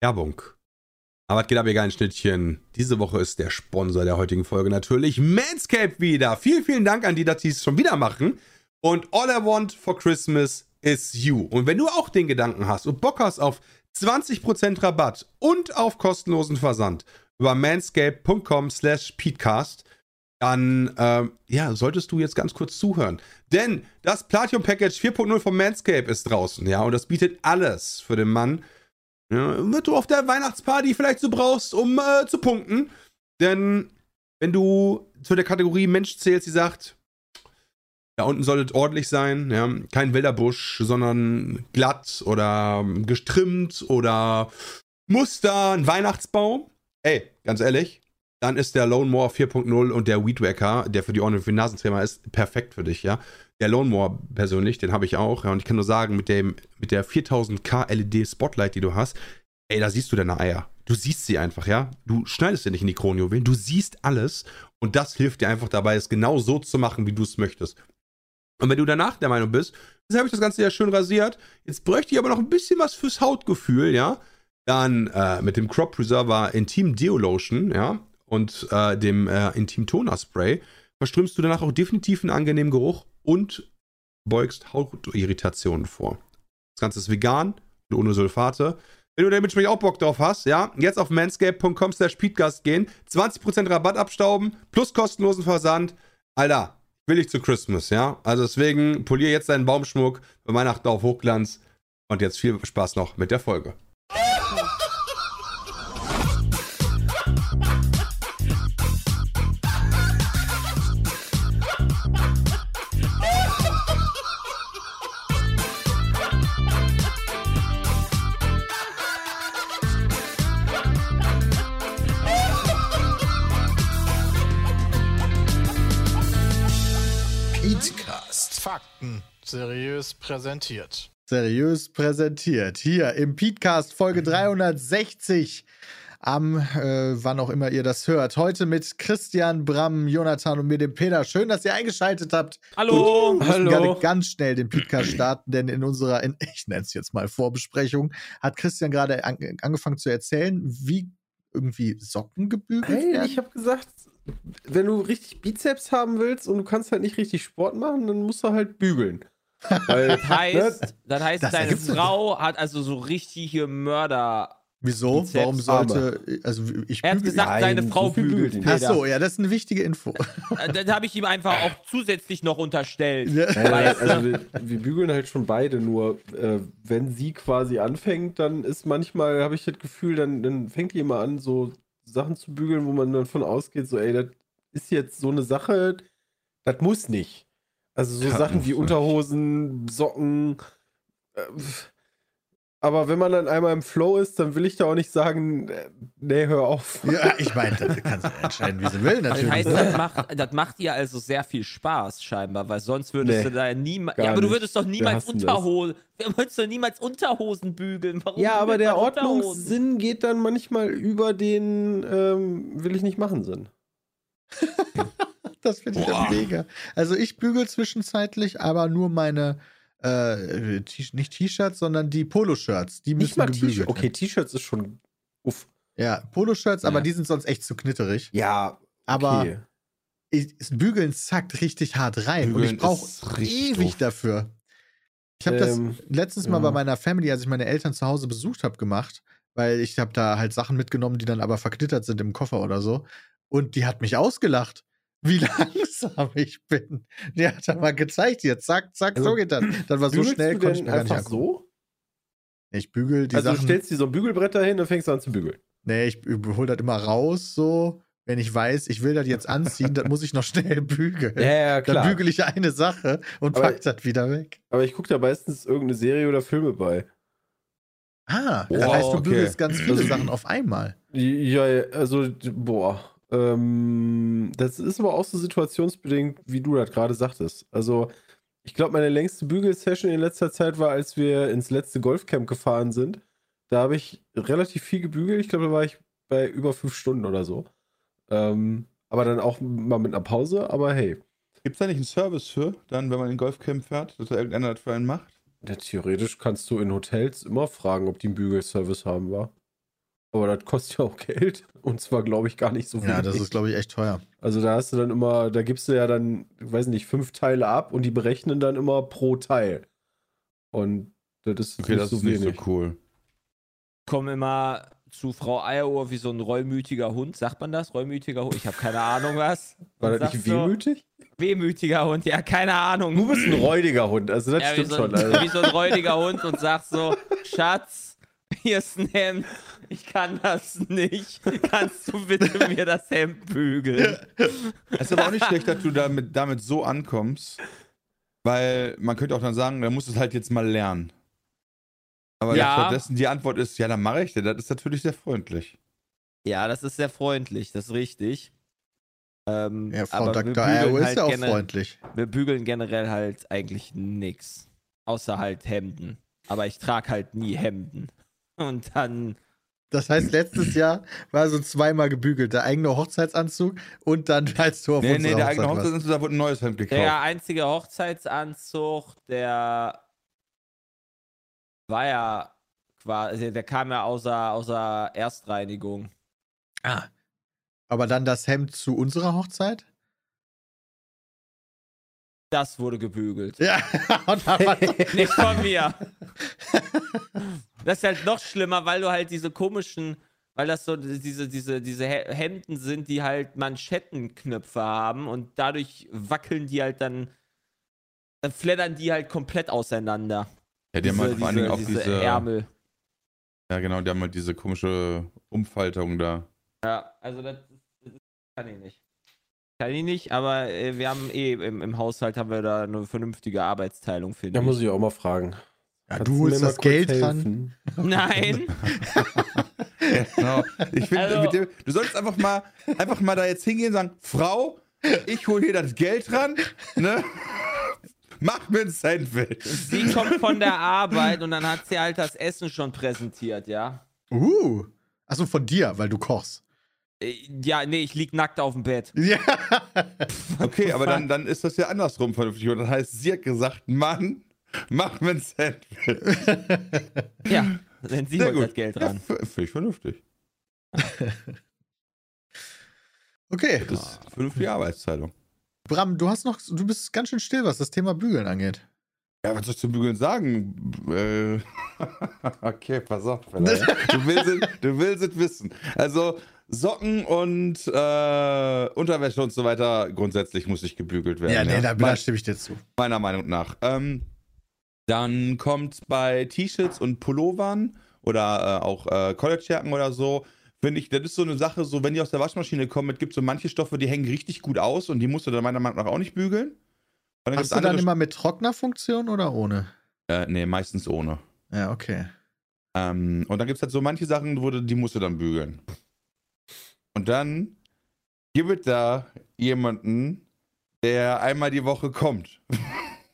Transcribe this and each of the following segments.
Werbung. Aber es geht ab, ihr geilen Schnittchen. Diese Woche ist der Sponsor der heutigen Folge natürlich Manscaped wieder. Vielen, vielen Dank an die, dass die es schon wieder machen. Und all I want for Christmas is you. Und wenn du auch den Gedanken hast und Bock hast auf 20% Rabatt und auf kostenlosen Versand über manscaped.com slash peatcast, dann ähm, ja, solltest du jetzt ganz kurz zuhören. Denn das Platinum Package 4.0 von Manscaped ist draußen, ja, und das bietet alles für den Mann, ja, was du auf der Weihnachtsparty vielleicht so brauchst, um äh, zu punkten. Denn wenn du zu der Kategorie Mensch zählst, die sagt, da unten soll es ordentlich sein, ja, kein wilder Busch, sondern glatt oder gestrimmt oder Muster, ein Weihnachtsbaum. Ey, ganz ehrlich, dann ist der Lone Moore 4.0 und der Weed Wacker, der für die die Nasentrimmer ist, perfekt für dich, ja. Der Lone Moore persönlich, den habe ich auch, ja, und ich kann nur sagen, mit, dem, mit der 4000K LED Spotlight, die du hast, ey, da siehst du deine Eier. Du siehst sie einfach, ja. Du schneidest sie nicht in die Kronjuwelen, du siehst alles und das hilft dir einfach dabei, es genau so zu machen, wie du es möchtest. Und wenn du danach der Meinung bist, jetzt habe ich das Ganze ja schön rasiert, jetzt bräuchte ich aber noch ein bisschen was fürs Hautgefühl, ja, dann äh, mit dem Crop Preserver Intim Deo Lotion, ja, und äh, dem äh, Intim Toner Spray verströmst du danach auch definitiv einen angenehmen Geruch und beugst Hautirritationen vor. Das Ganze ist vegan und ohne Sulfate. Wenn du damit auch Bock drauf hast, ja, jetzt auf manscape.com slash Speedgast gehen, 20% Rabatt abstauben, plus kostenlosen Versand. Alter, will ich zu Christmas, ja. Also deswegen polier jetzt deinen Baumschmuck für Weihnachten auf Hochglanz. Und jetzt viel Spaß noch mit der Folge. Seriös präsentiert. Seriös präsentiert. Hier im Podcast Folge 360. Am, äh, wann auch immer ihr das hört. Heute mit Christian, Bram, Jonathan und mir, dem Peter. Schön, dass ihr eingeschaltet habt. Hallo. Und wir müssen Hallo. gerade ganz schnell den Podcast starten, denn in unserer, in, ich nenne es jetzt mal Vorbesprechung, hat Christian gerade an, angefangen zu erzählen, wie irgendwie Socken gebügelt Hey, werden. ich habe gesagt, wenn du richtig Bizeps haben willst und du kannst halt nicht richtig Sport machen, dann musst du halt bügeln. Weil, Das heißt, das heißt Das deine. Frau hat also so richtige Mörder. Wieso? Bizeps, Warum sollte, also ich Er hat bügel- gesagt, Nein, deine Frau bügelt. bügelt Ach Peter. so, ja, das ist eine wichtige Info. Äh, Das habe ich ihm einfach auch zusätzlich noch unterstellt. Ja. Weißt du? also wir, wir bügeln halt schon beide, nur äh, wenn sie quasi anfängt, dann ist manchmal, habe ich das Gefühl, dann, dann fängt die immer an, so Sachen zu bügeln, wo man dann von ausgeht, so, ey, das ist jetzt so eine Sache, das muss nicht. Also so Ja, Sachen wie Unterhosen, Socken. Äh, aber wenn man dann einmal im Flow ist, dann will ich da auch nicht sagen, äh, nee, hör auf. Ja, ich meine, das kannst du entscheiden, wie sie will, Das natürlich. heißt, ne? das macht, das macht ihr also sehr viel Spaß, scheinbar, weil sonst würdest Nee, du da niemals. Ja, aber du würdest doch niemals das. Unterhosen. Du würdest doch niemals Unterhosen bügeln. Warum Ja, aber der? Ordnungssinn geht dann manchmal über den ähm, will ich nicht machen Sinn. Das finde ich ja mega. Also ich bügel zwischenzeitlich, aber nur meine, äh, nicht T-Shirts, sondern die Poloshirts. Die müssen Nicht gebügelt T-Shirt. Okay, werden. T-Shirts ist schon uff. Ja, Poloshirts, aber Ja. die sind sonst echt zu knitterig. Ja, Aber okay. ich, das Bügeln zackt richtig hart rein und Bügeln ich brauche ewig doof. dafür. Ich habe das Ähm, letztens mal ja. bei meiner Family, als ich meine Eltern zu Hause besucht habe, gemacht, weil ich habe da halt Sachen mitgenommen, die dann aber verknittert sind im Koffer oder so. Und die hat mich ausgelacht, wie langsam ich bin. Die hat da mal gezeigt, hier, zack, zack, Also, so geht das. Das war so schnell, du konnte ich mir gar nicht angucken. so? Ich bügel die also du Sachen. stellst dir so ein Bügelbrett dahin, dann fängst du an zu bügeln. Nee, ich hol das immer raus, so. Wenn ich weiß, ich will das jetzt anziehen, dann muss ich noch schnell bügeln. ja, Dann bügel ich eine Sache und Aber- pack das wieder weg. Aber ich gucke da meistens irgendeine Serie oder Filme bei. Ah, das Wow, heißt, du okay. bügelst ganz viele Also- Sachen auf einmal. Ja, also, boah. Ähm, das ist aber auch so situationsbedingt, wie du das gerade sagtest. Also, ich glaube, meine längste Bügelsession in letzter Zeit war, als wir ins letzte Golfcamp gefahren sind. Da habe ich relativ viel gebügelt. Ich glaube, da war ich bei über fünf Stunden oder so. Ähm, aber dann auch mal mit einer Pause. Aber hey, Gibt es da nicht einen Service für, dann, wenn man in den Golfcamp fährt, dass da irgendeiner das für einen macht? ja, theoretisch kannst du in Hotels immer fragen, ob die einen Bügelservice haben, war. Aber das kostet ja auch Geld. Und zwar, glaube ich, gar nicht so viel. Ja, das ist, glaube ich, echt teuer. Also da hast du dann immer, da gibst du ja dann, ich weiß nicht, fünf Teile ab und die berechnen dann immer pro Teil. Und das ist Okay, nicht das so ist nicht wenig. so cool. Komme immer zu Frau Eieruhr wie so ein reumütiger Hund. Sagt man das? Reumütiger Hund? Ich habe keine Ahnung was. War Und das nicht sagst so, wehmütig? Wehmütiger Hund, ja, keine Ahnung. Du bist ein räudiger Hund, also das ja, wie, stimmt so ein, schon. Also. wie so ein räudiger Hund und sagst so, Schatz, hier ist ein Hemd. Ich kann das nicht. Kannst du bitte mir das Hemd bügeln? Es ist aber auch nicht schlecht, dass du damit, damit so ankommst, weil man könnte auch dann sagen, da musst du es halt jetzt mal lernen. Aber Ja. stattdessen die Antwort ist, ja, dann mache ich das. Das ist natürlich sehr freundlich. Ja, das ist sehr freundlich, das ist richtig. Ähm, Ja, Frau aber Dr. Ayo ist halt ja auch freundlich. Wir bügeln generell halt eigentlich nix. Außer halt Hemden. Aber ich trage halt nie Hemden. Und dann. Das heißt, letztes Jahr war so zweimal gebügelt. Der eigene Hochzeitsanzug und dann als du auf Nee, nee, der eigene Hochzeit. Hochzeitsanzug, da wurde ein neues Hemd gekauft. Der einzige Hochzeitsanzug, der war ja quasi, der kam ja außer, außer Erstreinigung. Ah. Aber dann das Hemd zu unserer Hochzeit? Das wurde gebügelt. Ja, und Nicht von mir. Das ist halt noch schlimmer, weil du halt diese komischen, weil das so diese, diese, diese He- Hemden sind, die halt Manschettenknöpfe haben und dadurch wackeln die halt dann, dann fleddern die halt komplett auseinander. Ja, die haben halt Diese- vor allen Dingen auch diese diese. Ärmel. Ja, genau, die haben halt diese komische Umfaltung da. Ja, also das, das kann ich nicht. Kann ich nicht, aber äh, wir haben eh im, im Haushalt haben wir da eine vernünftige Arbeitsteilung, finde Da muss ich auch mal fragen. ja, Kannst du holst das Geld dran. helfen? Nein, Genau. Ich finde, Also- dem- du solltest einfach mal, einfach mal da jetzt hingehen und sagen, Frau, ich hole hier das Geld ran, ne? Mach mir ein Sandwich. sie kommt von der Arbeit und dann hat sie halt das Essen schon präsentiert, ja. Uh. Achso, von dir, weil du kochst. Äh, Ja, nee, ich lieg nackt auf dem Bett. Ja. Okay, aber dann, dann ist das ja andersrum vernünftig. Und das heißt, sie hat gesagt, Mann, mach mir ein Sandwich. Ja, wenn sie holt gut. das Geld Ja, ran. f- Finde ich vernünftig. Okay. Das ist vernünftige Arbeitsteilung. Bram, du hast noch, du bist ganz schön still, was das Thema Bügeln angeht. Ja, was soll ich zum Bügeln sagen? Äh, okay, pass auf. Ja. Du willst, es, du willst es wissen. Also Socken und äh, Unterwäsche und so weiter grundsätzlich muss nicht gebügelt werden. Ja, nee, da, da Me- stimme ich dir zu. meiner Meinung nach. Ähm, dann kommt bei T-Shirts und Pullovern oder äh, auch äh, Collegejacken oder so, finde ich, das ist so eine Sache, so wenn die aus der Waschmaschine kommen, es gibt so manche Stoffe, die hängen richtig gut aus und die musst du dann meiner Meinung nach auch nicht bügeln. Hast du dann immer mit Trocknerfunktion oder ohne? Äh, nee, meistens ohne. Ja, okay. Ähm, und dann gibt es halt so manche Sachen, wo du, die musst du dann bügeln. Und dann gibt es da jemanden, der einmal die Woche kommt.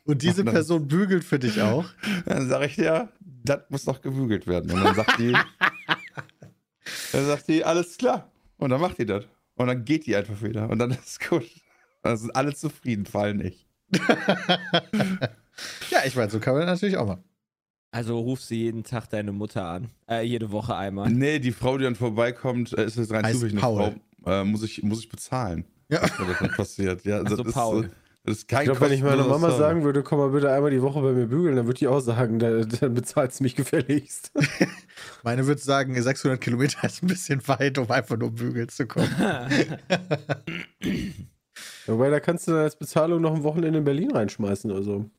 Und diese Und dann- Person bügelt für dich auch? Dann sage ich dir, das muss noch gebügelt werden. Und dann sagt die, dann sagt die, alles klar. Und dann macht die das. Und dann geht die einfach wieder. Und dann ist es gut. Dann sind alle zufrieden, vor allem ich. ja, ich weiß, so kann man natürlich auch mal. Also rufst du jeden Tag deine Mutter an. Äh, jede Woche einmal. Nee, die Frau, die dann vorbeikommt, äh, ist jetzt rein Heißt zufällig eine Paul. Frau, äh, muss, ich, muss ich bezahlen. Ja. wenn das dann passiert. Ja, Ach so, das, ist, Paul. äh, das ist kein Ich glaube, wenn ich meiner Mama sagen würde, komm mal bitte einmal die Woche bei mir bügeln, dann würde die auch sagen, da- dann bezahlst du mich gefälligst. Meine würde sagen, 600 Kilometer ist ein bisschen weit, um einfach nur bügeln zu kommen. Wobei, da kannst du dann als Bezahlung noch ein Wochenende in Berlin reinschmeißen oder so.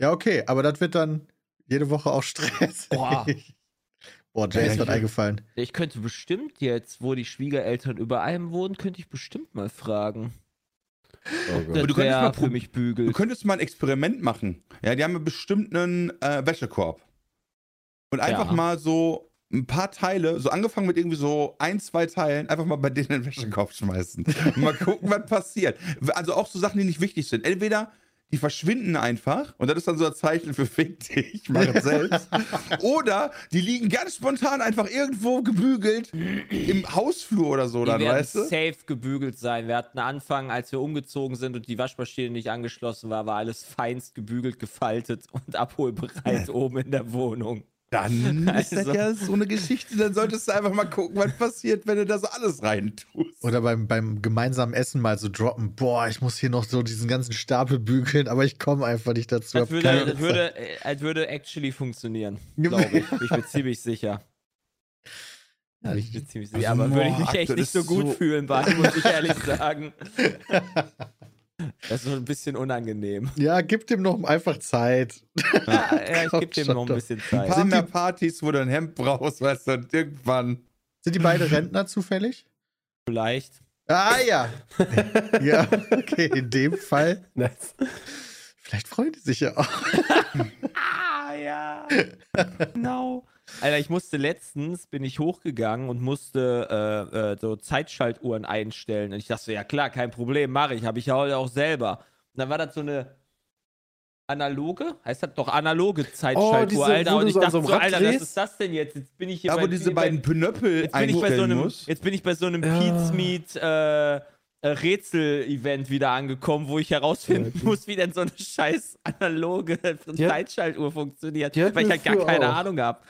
Ja, okay, aber das wird dann jede Woche auch Stress. Boah. Boah, Jay ist ich- eingefallen. Ich könnte bestimmt jetzt, wo die Schwiegereltern über einem wohnen, könnte ich bestimmt mal fragen. Oh Gott. du könntest mal für mich Du bügelt. könntest mal ein Experiment machen. Ja, die haben ja bestimmt einen äh, Wäschekorb. Und einfach Ja. mal so ein paar Teile, so angefangen mit irgendwie so ein, zwei Teilen, einfach mal bei denen in den Wäschekorb schmeißen. Und mal gucken, was passiert. Also auch so Sachen, die nicht wichtig sind. Entweder die verschwinden einfach und das ist dann so ein Zeichen für Fick dich, ich mach es selbst. Oder die liegen ganz spontan einfach irgendwo gebügelt im Hausflur oder so, Die dann, werden weißt du? safe gebügelt sein. Wir hatten Anfang, als wir umgezogen sind und die Waschmaschine nicht angeschlossen war, war alles feinst gebügelt, gefaltet und abholbereit oben in der Wohnung. Dann ist das Also- ja so eine Geschichte. Dann solltest du einfach mal gucken, was passiert, wenn du das alles reintust. Oder beim, beim gemeinsamen Essen mal so droppen, boah, ich muss hier noch so diesen ganzen Stapel bügeln, aber ich komme einfach nicht dazu. Das würde, das würde, äh, das würde actually funktionieren. Glaube ich. Bin ich mir ziemlich sicher. Ja, Ich bin ziemlich sicher. Also, aber würde ich mich boah, echt nicht so gut so- fühlen, bei, muss ich ehrlich sagen. Das ist so ein bisschen unangenehm. Ja, gib dem noch einfach Zeit. Ja, ja ich Komm gebe dem noch ein bisschen Ein Zeit. paar Sind mehr Partys, wo du ein Hemd brauchst, weißt du, und irgendwann. Sind die beiden Rentner zufällig? Vielleicht. Ah ja. ja, okay, in dem Fall. Nice. Vielleicht freuen die sich ja auch. Ah, ja. genau. Alter, ich musste letztens, bin ich hochgegangen und musste äh, äh, so Zeitschaltuhren einstellen. Und ich dachte so, ja klar, kein Problem, mache ich. Habe ich ja heute auch selber. Und dann war das so eine analoge, heißt das doch analoge Zeitschaltuhr, Oh, diese, Alter. Und ich so dachte so so, Alter, was ist das denn jetzt? Jetzt bin ich hier Ja, bei, wo diese beiden Pinöppel jetzt bin, ich bei so einem, musst. jetzt bin ich bei so einem Ja. Pete's Meet äh, äh, Rätsel-Event wieder angekommen, wo ich herausfinden Ja, muss, wie denn so eine scheiß analoge Zeitschaltuhr funktioniert, weil ich halt gar keine auch. Ahnung habe.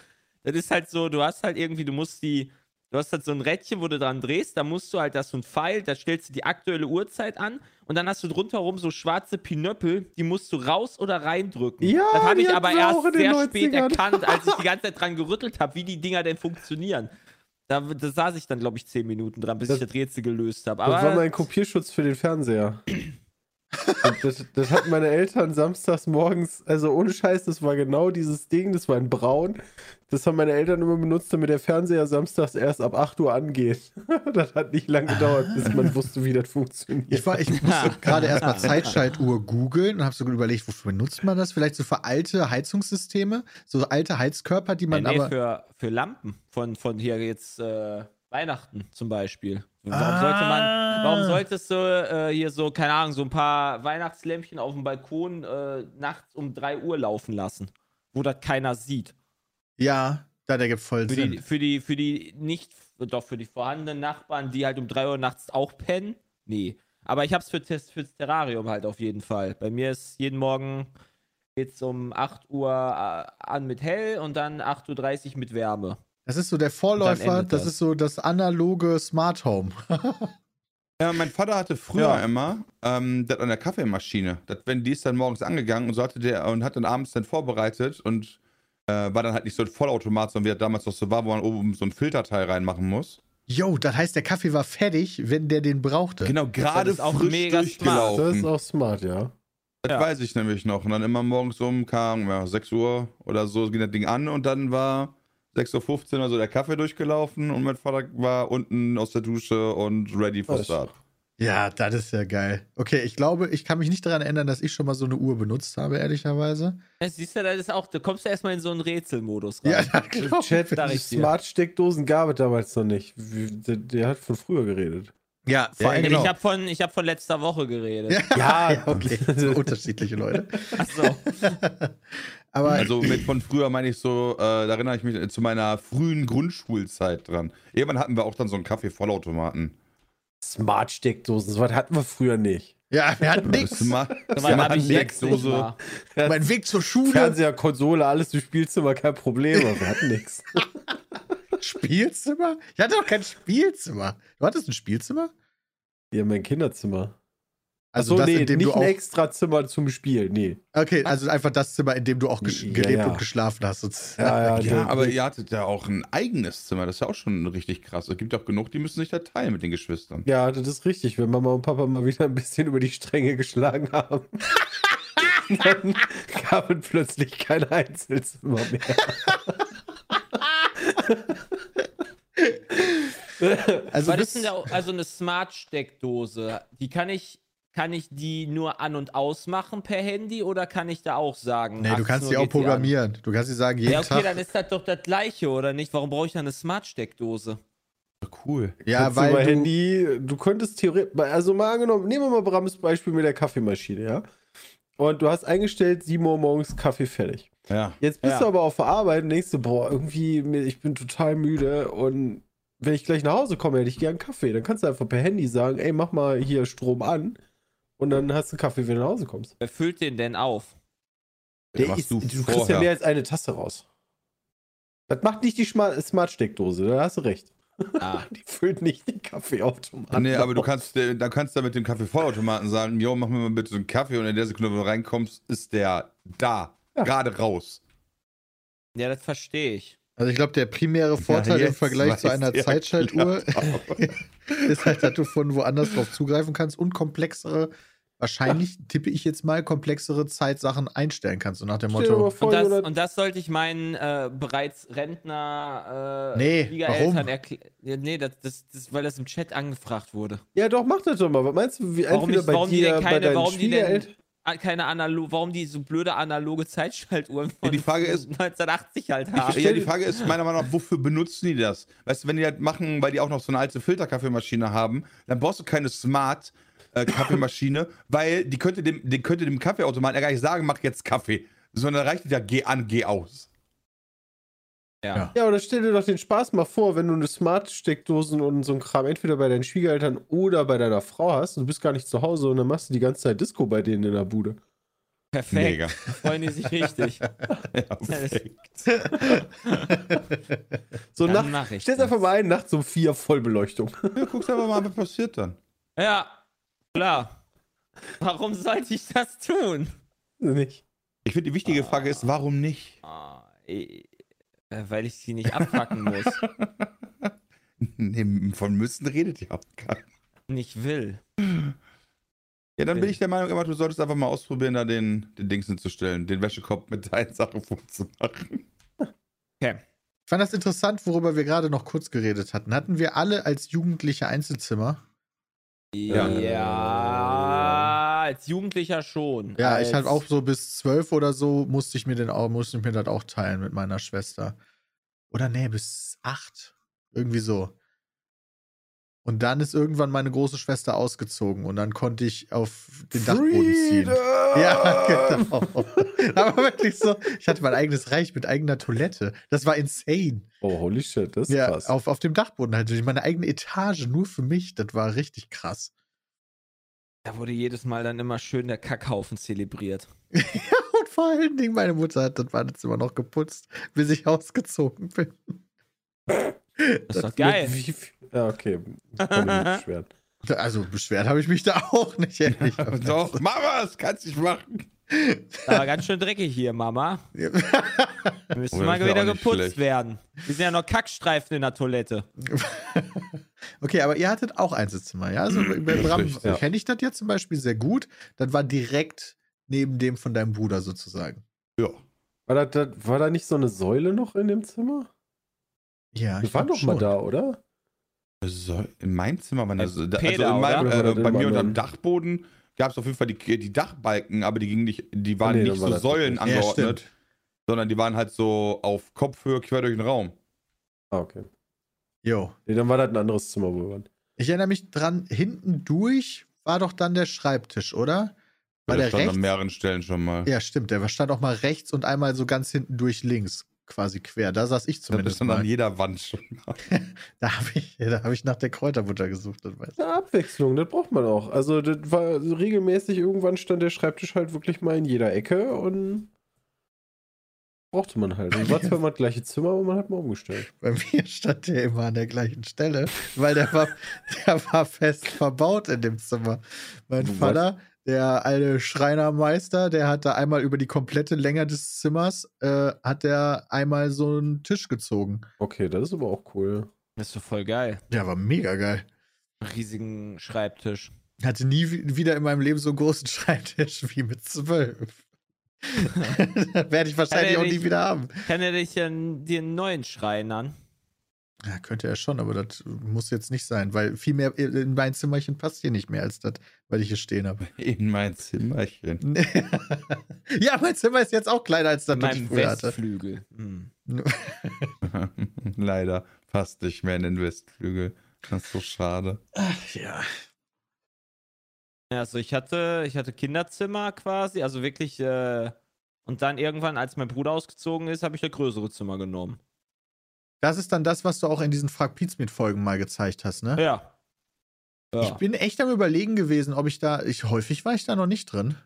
Das ist halt so, du hast halt irgendwie, du musst die, du hast halt so ein Rädchen, wo du dran drehst, da musst du halt, das so ein Pfeil, da stellst du die aktuelle Uhrzeit an und dann hast du drumherum so schwarze Pinöppel, die musst du raus oder reindrücken. Ja, das habe ich aber erst sehr spät 90ern. erkannt, als ich die ganze Zeit dran gerüttelt habe, wie die Dinger denn funktionieren. Da, da saß ich dann, glaube ich, zehn Minuten dran, bis Das- ich das Rätsel gelöst habe. Das war mein Kopierschutz für den Fernseher. Das, das hatten meine Eltern samstags morgens, also ohne Scheiß, das war genau dieses Ding, das war in braun. Das haben meine Eltern immer benutzt, damit der Fernseher samstags erst ab 8 Uhr angeht. Das hat nicht lange gedauert, bis man wusste, wie das funktioniert. Ich, war, ich musste gerade erstmal Zeitschaltuhr googeln und habe so überlegt, wofür benutzt man das? Vielleicht so für alte Heizungssysteme, so alte Heizkörper, die man nee, aber. für, für Lampen von, von hier jetzt äh, Weihnachten zum Beispiel. Warum Ah. sollte man, warum solltest du äh, hier so, keine Ahnung, so ein paar Weihnachtslämpchen auf dem Balkon äh, nachts um 3 Uhr laufen lassen, wo das keiner sieht? Ja, da der gibt voll Für Sinn. die, für die, für die nicht, doch für die vorhandenen Nachbarn, die halt um 3 Uhr nachts auch pennen? Nee. Aber ich hab's für Test fürs Terrarium halt auf jeden Fall. Bei mir ist jeden Morgen geht's um 8 Uhr äh, an mit hell und dann 8.30 Uhr mit Wärme. Das ist so der Vorläufer, das das. ist so das analoge Smart Home. Ja, mein Vater hatte früher Ja. immer ähm, das an der Kaffeemaschine. Das, wenn die ist dann morgens angegangen und so hatte der und hat dann abends dann vorbereitet und äh, war dann halt nicht so ein Vollautomat, sondern wie das damals noch so war, wo man oben so ein Filterteil reinmachen muss. Yo, das heißt, der Kaffee war fertig, wenn der den brauchte. Genau, gerade ist auch frisch mega smart. Das ist auch smart, ja. Das Ja. weiß ich nämlich noch. Und dann immer morgens um, kam ja, 6 Uhr oder so, ging das Ding an und dann war 6.15 Uhr oder so der Kaffee durchgelaufen und mein Vater war unten aus der Dusche und ready for Das- start. Ja, das ist ja geil. Okay, ich glaube, ich kann mich nicht daran erinnern, dass ich schon mal so eine Uhr benutzt habe, ehrlicherweise. Ja, siehst du, das ist auch, da kommst du erstmal in so einen Rätselmodus rein. Ja, das glaub Chat. Smart-Steckdosen gab es damals noch nicht. Der hat von früher geredet. Ja, vor Ja, allem. Ich Genau. habe von, ich hab von letzter Woche geredet. Ja, Ja. okay. So unterschiedliche Leute. Achso. Aber Also mit von früher meine ich so, äh, da erinnere ich mich zu meiner frühen Grundschulzeit dran. Irgendwann hatten wir auch dann so einen Kaffee-Vollautomaten. Smart-Steckdosen, sowas hatten wir früher nicht. ja, wir hatten nichts. Smart- So ich Smart- nicht mal. Mein Weg zur Schule. Fernseher, Konsole, alles im Spielzimmer, kein Problem, aber wir hatten nichts. Spielzimmer? Ich hatte doch kein Spielzimmer. Du hattest ein Spielzimmer? Ja, mein Kinderzimmer. Also Achso, das, nee, in dem nicht du auch. ein extra Zimmer zum Spiel, nee. Okay, also einfach das Zimmer, in dem du auch gesch- Ja, gelebt ja. und geschlafen hast. sozusagen. Ja, ja, Ja, der- aber ihr hattet ja auch ein eigenes Zimmer. Das ist ja auch schon richtig krass. Es gibt auch genug, die müssen sich da teilen mit den Geschwistern. Ja, das ist richtig, wenn Mama und Papa mal wieder ein bisschen über die Stränge geschlagen haben. dann gab es plötzlich kein Einzelzimmer mehr. Also Was bis, ist denn da, also eine Smart-Steckdose? Die kann ich, kann ich die nur an- und ausmachen per Handy oder kann ich da auch sagen? nee, du 18 kannst die auch programmieren. Du kannst sie sagen, jeden Ja, okay, Tag. dann ist das doch das gleiche, oder nicht? Warum brauche ich dann eine Smart-Steckdose? Cool. ja, Kannst du weil du, Handy, du könntest theoretisch, also mal angenommen, nehmen wir mal Brams Beispiel mit der Kaffeemaschine, ja? Und du hast eingestellt, 7 Uhr morgens Kaffee fertig. Ja. Jetzt bist Ja. du aber auf der Arbeit und denkst du, boah, irgendwie, ich bin total müde und wenn ich gleich nach Hause komme, hätte ich gern Kaffee. Dann kannst du einfach per Handy sagen, ey, mach mal hier Strom an und dann hast du Kaffee, wenn du nach Hause kommst. Wer füllt den denn auf? Der machst ist, du du, kriegst ja mehr als eine Tasse raus. Das macht nicht die Smart-Steckdose, da hast du recht. Ah. Die füllt nicht den Kaffeeautomaten. Nee, aber du kannst, äh, da kannst du mit dem Kaffeevollautomaten sagen, jo, mach mir mal bitte so einen Kaffee und in der Sekunde, wo du reinkommst, ist der da, Ja. gerade raus. Ja, das verstehe ich. Also ich glaube, der primäre Vorteil im jetzt Vergleich zu einer Zeitschaltuhr erklärt ist halt, dass du von woanders drauf zugreifen kannst und komplexere, wahrscheinlich tippe ich jetzt mal, komplexere Zeitsachen einstellen kannst. So nach dem Motto, Und das, und das sollte ich meinen äh, bereits Rentner äh, Nee, warum? erklären. Ja, nee, das, das, das, weil das im Chat angefragt wurde. Ja, doch, mach das doch mal. Was meinst du, wie Warum entweder nicht- bei warum die dir, denn bei keine- deinen warum die denn- Keine analog, warum die so blöde analoge Zeitschaltuhren von die Frage ist- 1980 halt haben. ja, die Frage ist meiner Meinung nach, wofür benutzen die das? Weißt du, wenn die das machen, weil die auch noch so eine alte Filterkaffeemaschine haben, dann brauchst du keine Smart äh, Kaffeemaschine, weil die könnte dem, die könnte dem Kaffeeautomaten ja gar nicht sagen, mach jetzt Kaffee, sondern reicht ja, geh an, geh aus. Ja. Ja. Oder stell dir doch den Spaß mal vor, wenn du eine Smart-Steckdosen und so ein Kram entweder bei deinen Schwiegereltern oder bei deiner Frau hast und du bist gar nicht zu Hause und dann machst du die ganze Zeit Disco bei denen in der Bude. Perfekt. Mega. Da freuen die sich richtig. Perfekt. So Dann nacht, ich stell's das. einfach mal ein, nachts um vier Vollbeleuchtung. Ja, guckst einfach mal, was passiert dann. Ja, klar. Warum sollte ich das tun? nicht. Ich finde, die wichtige Frage ist, warum nicht? Ah, eh, äh, weil ich sie nicht abpacken muss. Nee, von müssen redet ja auch keiner. Nicht will. Ja, dann bin ich der Meinung, immer, du solltest einfach mal ausprobieren, da den, den Dings hinzustellen, den Wäschekorb mit deinen Sachen vorzumachen. Okay. ich fand das interessant, worüber wir gerade noch kurz geredet hatten. Hatten wir alle als Jugendliche Einzelzimmer? Ja. Als Jugendlicher schon. Ja, als, ich halt auch so bis zwölf oder so musste ich mir den auch, musste ich mir das auch teilen mit meiner Schwester. Oder nee, bis acht. Irgendwie so. Und dann ist irgendwann meine große Schwester ausgezogen und dann konnte ich auf den Dachboden ziehen. Ja, genau. Aber wirklich so, ich hatte mein eigenes Reich mit eigener Toilette. Das war insane. Oh, holy shit, das ist Ja, krass. auf, auf dem Dachboden halt. Meine eigene Etage nur für mich. Das war richtig krass. Da wurde jedes Mal dann immer schön der Kackhaufen zelebriert. Und vor allen Dingen, meine Mutter hat das Badezimmer noch geputzt, bis ich ausgezogen bin. Das ist doch geil. Wie viel- Ja, okay. Kann mich nicht beschweren. Also beschwert habe ich mich da auch nicht, ehrlich. Doch, mach was, kannst dich machen. Aber ganz schön dreckig hier, Mama. Ja. Wir müssen Oh, mal wieder geputzt schlecht. werden. Wir sind ja noch Kackstreifen in der Toilette. Okay, aber ihr hattet auch Einzelzimmer, ja? Also bei Bram ja. kenne ich das jetzt zum Beispiel sehr gut. Das war direkt neben dem von deinem Bruder sozusagen. Ja. War da, da, war da nicht so eine Säule noch in dem Zimmer? Ja, waren glaub doch mal da, oder? So, in meinem Zimmer waren das. Äh, Also Peter, in oder? äh, bei war mir unter dem Dachboden gab es auf jeden Fall die, die Dachbalken, aber die gingen nicht, die waren nee, nicht war so Säulen nicht. Ja, angeordnet, stimmt. sondern die waren halt so auf Kopfhöhe quer durch den Raum. Ah, okay. Jo. Nee, dann war das ein anderes Zimmer, wo wir waren. Ich erinnere mich dran, hinten durch war doch dann der Schreibtisch, oder? War der der stand rechts? an mehreren Stellen schon mal. Ja, stimmt. Der stand auch mal rechts und einmal so ganz hinten durch links, quasi quer. Da saß ich das zumindest stand an mal. jeder Wand schon mal. Da habe ich, da hab ich nach der Kräuterbutter gesucht. Das weiß. Eine Abwechslung, das braucht man auch. Also, das war so regelmäßig, irgendwann stand der Schreibtisch halt wirklich mal in jeder Ecke und brauchte man halt. Und war zwar immer das gleiche Zimmer, aber man hat mal umgestellt. Bei mir stand der immer an der gleichen Stelle, weil der war, der war fest verbaut in dem Zimmer. Mein Was? Vater, der alte Schreinermeister, der hat da einmal über die komplette Länge des Zimmers, äh, hat der einmal so einen Tisch gezogen. Okay, das ist aber auch cool. Das ist doch voll geil. Der war mega geil. Riesigen Schreibtisch. Hatte nie wi- wieder in meinem Leben so einen großen Schreibtisch wie mit zwölf. Werde ich wahrscheinlich auch nie nicht- wieder haben. Kann er dich an dir einen neuen Schrein an? Ja, könnte er schon, aber das muss jetzt nicht sein, weil viel mehr in mein Zimmerchen passt hier nicht mehr als das, weil ich hier stehen habe. In mein Zimmerchen. ja, mein Zimmer ist jetzt auch kleiner als das, was ich früher hatte. Westflügel. Hm. Leider passt nicht mehr in den Westflügel. Das ist so schade. Ach, ja. Ja, Also ich hatte, ich hatte Kinderzimmer quasi, also wirklich, äh, und dann irgendwann, als mein Bruder ausgezogen ist, habe ich das größere Zimmer genommen. Das ist dann das, was du auch in diesen Frag Pizmeet Folgen mal gezeigt hast, ne? Ja. ja. Ich bin echt am überlegen gewesen, ob ich da, ich häufig war ich da noch nicht drin.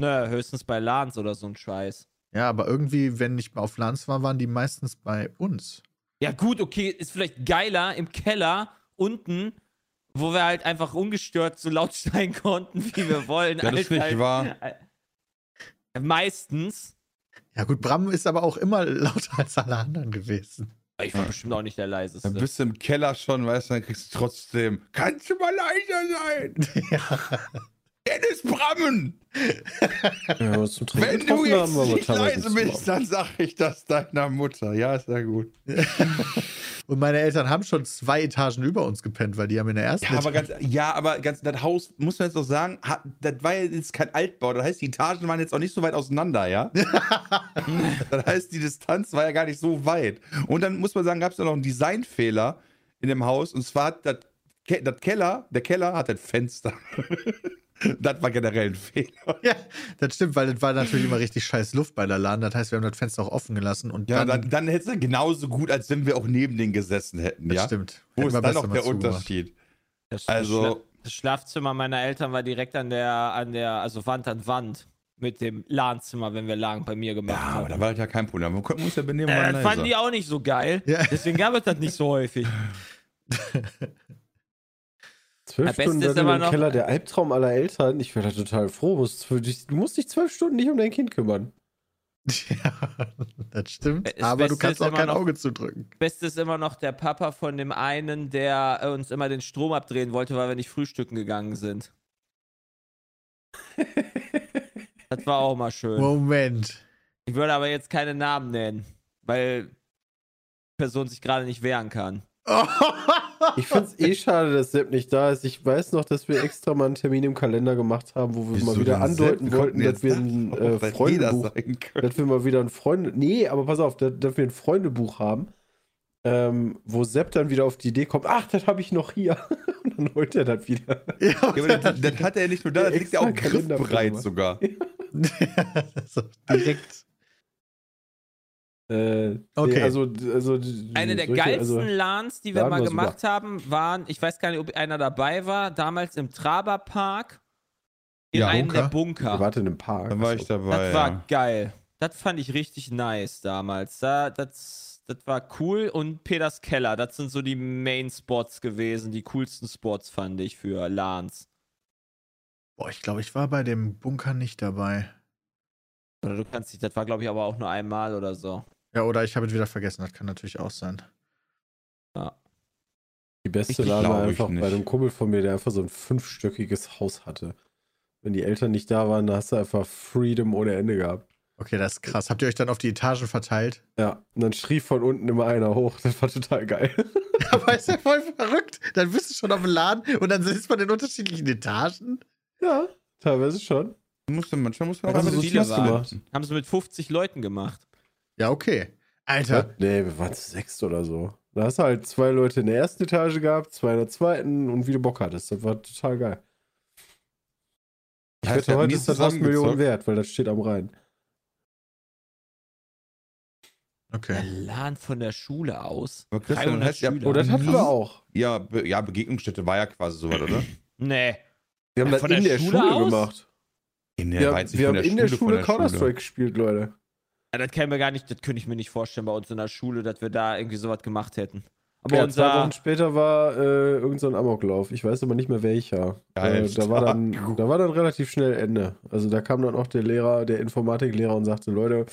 ne, höchstens bei LANs oder so ein Scheiß. Ja, aber irgendwie, wenn ich mal auf Lanz war, waren die meistens bei uns. Ja, gut, okay, ist vielleicht geiler im Keller unten, wo wir halt einfach ungestört so laut schreien konnten, wie wir wollen. Ja, das ist nicht wahr. Äh, Meistens. Ja, gut, Bram ist aber auch immer lauter als alle anderen gewesen. Ich war bestimmt auch nicht der leiseste. Dann bist du im Keller schon, weißt du, dann kriegst du trotzdem. Kannst du mal leiser sein? ja. Dennis Brammen! Ja, zum Trinken Wenn du jetzt haben, wir nicht leise bist, dann sag ich das deiner Mutter. Ja, ist ja gut. Und meine Eltern haben schon zwei Etagen über uns gepennt, weil die haben in der ersten Ja, aber ganz, ja, aber ganz, das Haus, muss man jetzt auch sagen, hat, das war ja jetzt kein Altbau. Das heißt, die Etagen waren jetzt auch nicht so weit auseinander, ja? das heißt, die Distanz war ja gar nicht so weit. Und dann muss man sagen, gab es da noch einen Designfehler in dem Haus. Und zwar hat das, das Keller, der Keller hat ein Fenster. das war generell ein Fehler. Ja, das stimmt, weil das war natürlich immer richtig scheiß Luft bei der Laden. Das heißt, wir haben das Fenster auch offen gelassen und Ja, dann, dann, dann hätte es genauso gut, als wenn wir auch neben denen gesessen hätten, das ja? stimmt. Wo Hätten ist dann noch der zugemacht. Unterschied? Das, Also- das, Schla das Schlafzimmer meiner Eltern war direkt an der, an der, also Wand an Wand mit dem LAN-Zimmer, wenn wir lagen, bei mir gemacht Ja, aber haben. da war das ja kein Problem. Wir konnten uns ja benehmen. Äh, fanden die auch nicht so geil. Ja. Deswegen gab es das nicht so häufig. Zwölf Stunden ist aber im noch- Keller, der Albtraum aller Eltern. Ich wäre da total froh. Musst- Du musst dich zwölf Stunden nicht um dein Kind kümmern. Ja, das stimmt. Das aber du kannst auch kein noch- Auge zudrücken. Beste ist immer noch der Papa von dem einen, der äh, uns immer den Strom abdrehen wollte, weil wir nicht frühstücken gegangen sind. das war auch mal schön. Moment. Ich würde aber jetzt keine Namen nennen, weil die Person sich gerade nicht wehren kann. Ich finde es eh schade, dass Sepp nicht da ist. Ich weiß noch, dass wir extra mal einen Termin im Kalender gemacht haben, wo wir Wieso mal wieder andeuten Sepp? Wollten, dass wir ein äh, Freundebuch, dass wir mal wieder ein Freunde, nee, aber pass auf, dass, dass wir ein Freundebuch haben, ähm, wo Sepp dann wieder auf die Idee kommt, ach, das habe ich noch hier. Und dann holt er das wieder. ja, Ja, aber das, das hat er nicht nur da, das liegt ja auch griffbereit sogar. so, direkt. Äh, Okay. also, also Eine der solche- geilsten also, LANs, die wir mal war gemacht haben, waren, ich weiß gar nicht, ob einer dabei war, damals im Traberpark in Ja, einem der Wir Bunker. warten im Park. Da war ich dabei. Das war ja. geil. Das fand ich richtig nice damals. Da, das, das war cool. Und Peters Keller, das sind so die Main-Spots gewesen. Die coolsten Spots fand ich für LANs. Boah, ich glaube, ich war bei dem Bunker nicht dabei. Oder du kannst dich, das war glaube ich aber auch nur einmal oder so. Ja, oder ich habe es wieder vergessen. Das kann natürlich auch sein. Die beste Richtig Lage ich einfach bei einem Kumpel von mir, der einfach so ein fünfstöckiges Haus hatte. Wenn die Eltern nicht da waren, da hast du einfach Freedom ohne Ende gehabt. Okay, das ist krass. Habt ihr euch dann auf die Etagen verteilt? Ja, und dann schrie von unten immer einer hoch. Das war total geil. Aber ist ja voll verrückt. Dann bist du schon auf dem Laden und dann sitzt man in unterschiedlichen Etagen. ja, teilweise schon. Musste, manchmal muss man auch Also so. Haben sie mit 50 Leuten gemacht. Ja, okay. Alter, Nee, wir waren zu sechst oder so. Da hast du halt zwei Leute in der ersten Etage gehabt, zwei in der zweiten und wie du Bock hattest. Das war total geil. Ich wette, haben heute ist das zusammengezockt? Millionen wert, weil das steht am Rhein. Der okay. LAN von der Schule aus. Aber Christian, 300 heißt, ihr habt Schüler. Oh, das hatten wir auch. Ja, Be ja, Begegnungsstätte war ja quasi sowas, oder? Nee. Wir haben das von in der der Schule gemacht. In der Wir, nicht wir haben in der Schule der Counter-Strike gespielt, Leute. Ja, das kann mir gar nicht, das könnte ich mir nicht vorstellen bei uns in der Schule, dass wir da irgendwie sowas gemacht hätten. Aber Ja, zwei unser, Wochen später war äh, irgendein so ein Amoklauf. Ich weiß aber nicht mehr welcher. Äh, da, war dann, da war dann relativ schnell Ende. Also da kam dann auch der Lehrer, der Informatiklehrer und sagte, Leute,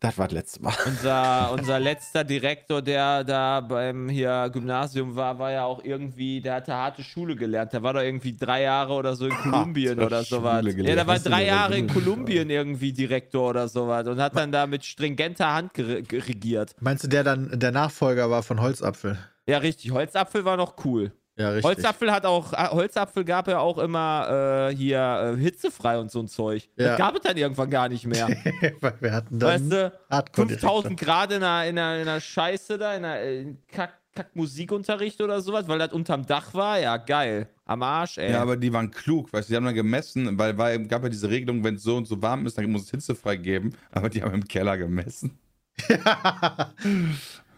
das war das letzte Mal. unser, unser letzter Direktor, der da beim hier Gymnasium war, war ja auch irgendwie, der hatte harte Schule gelernt. Der war doch irgendwie drei Jahre oder so in Kolumbien Harte oder sowas. Schule Ja, der war drei Jahre in? Kolumbien irgendwie Direktor oder sowas und hat dann da mit stringenter Hand regiert. Meinst du, der dann der Nachfolger war von Holzapfel? Ja, richtig. Holzapfel war noch cool. Ja, richtig. Holzapfel hat auch, äh, Holzapfel gab ja auch immer äh, hier äh, hitzefrei und so ein Zeug. Ja. Das gab es dann irgendwann gar nicht mehr. Weil wir hatten dann weißt du, Hardcore-Direktor. 5000 Grad in einer, in einer, in einer Scheiße da, in einer äh, Kack, Kack Musikunterricht oder sowas, weil das unterm Dach war. Ja, geil. Am Arsch, ey. Ja, aber die waren klug, weißt du, die haben dann gemessen, weil, weil gab ja diese Regelung, wenn es so und so warm ist, dann muss es hitzefrei geben, aber die haben im Keller gemessen.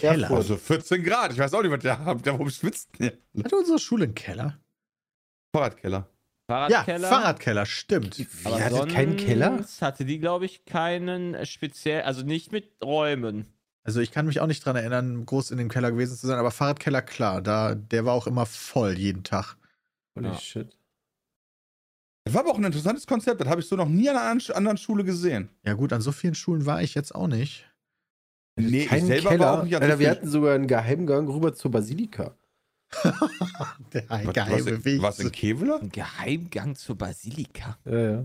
Keller. Also 14 Grad, ich weiß auch nicht, was der habt, warum schwitzt der? Hat unsere Schule einen Keller? Fahrradkeller. Ja, Fahrradkeller. Fahrradkeller, stimmt. Aber Ihr hattet keinen Keller? hatte die, glaube ich, keinen äh, speziell, also nicht mit Räumen. Also ich kann mich auch nicht dran erinnern, groß in dem Keller gewesen zu sein, aber Fahrradkeller, klar, da, der war auch immer voll jeden Tag. Holy Ja. shit. Das war aber auch ein interessantes Konzept. Das habe ich so noch nie an einer anderen- anderen Schule gesehen. Ja gut, an so vielen Schulen war ich jetzt auch nicht. Nee, Kein ich selber Keller. war auch nicht Alter, wir hatten sogar einen Geheimgang rüber zur Basilika. Der Was- geheime was, Weg. Was in Kevela? Ein Geheimgang zur Basilika. Ja, ja.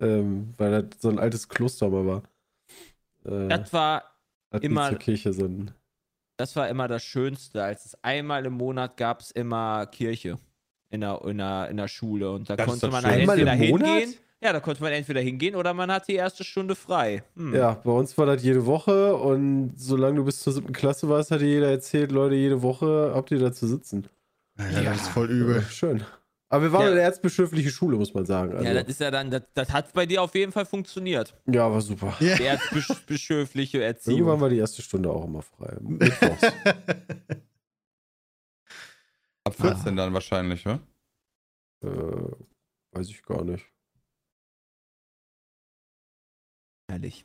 Ähm, weil das so ein altes Kloster mal war. Äh, Das war, immer- zur Kirche so ein. das war immer das Schönste. Als es einmal im Monat gab es immer Kirche in der, in, der, in der Schule. Und da Das konnte man halt entweder im Monat? hingehen. Ja, da konnte man entweder hingehen oder man hat die erste Stunde frei. Hm. Ja, bei uns war das jede Woche und solange du bis zur siebten Klasse warst, hat dir jeder erzählt, Leute, jede Woche habt ihr da zu sitzen. Ja, das ist voll Ja, übel. schön. Aber wir waren Ja. eine erzbischöfliche Schule, muss man sagen. Also, Ja, das ist ja dann, das, das hat bei dir auf jeden Fall funktioniert. ja, war super. Ja. Die erzbischöfliche Erziehung. Irgendwann war die erste Stunde auch immer frei. Mittwochs. Ab 14 dann wahrscheinlich, ne? äh, weiß ich gar nicht. Herrlich.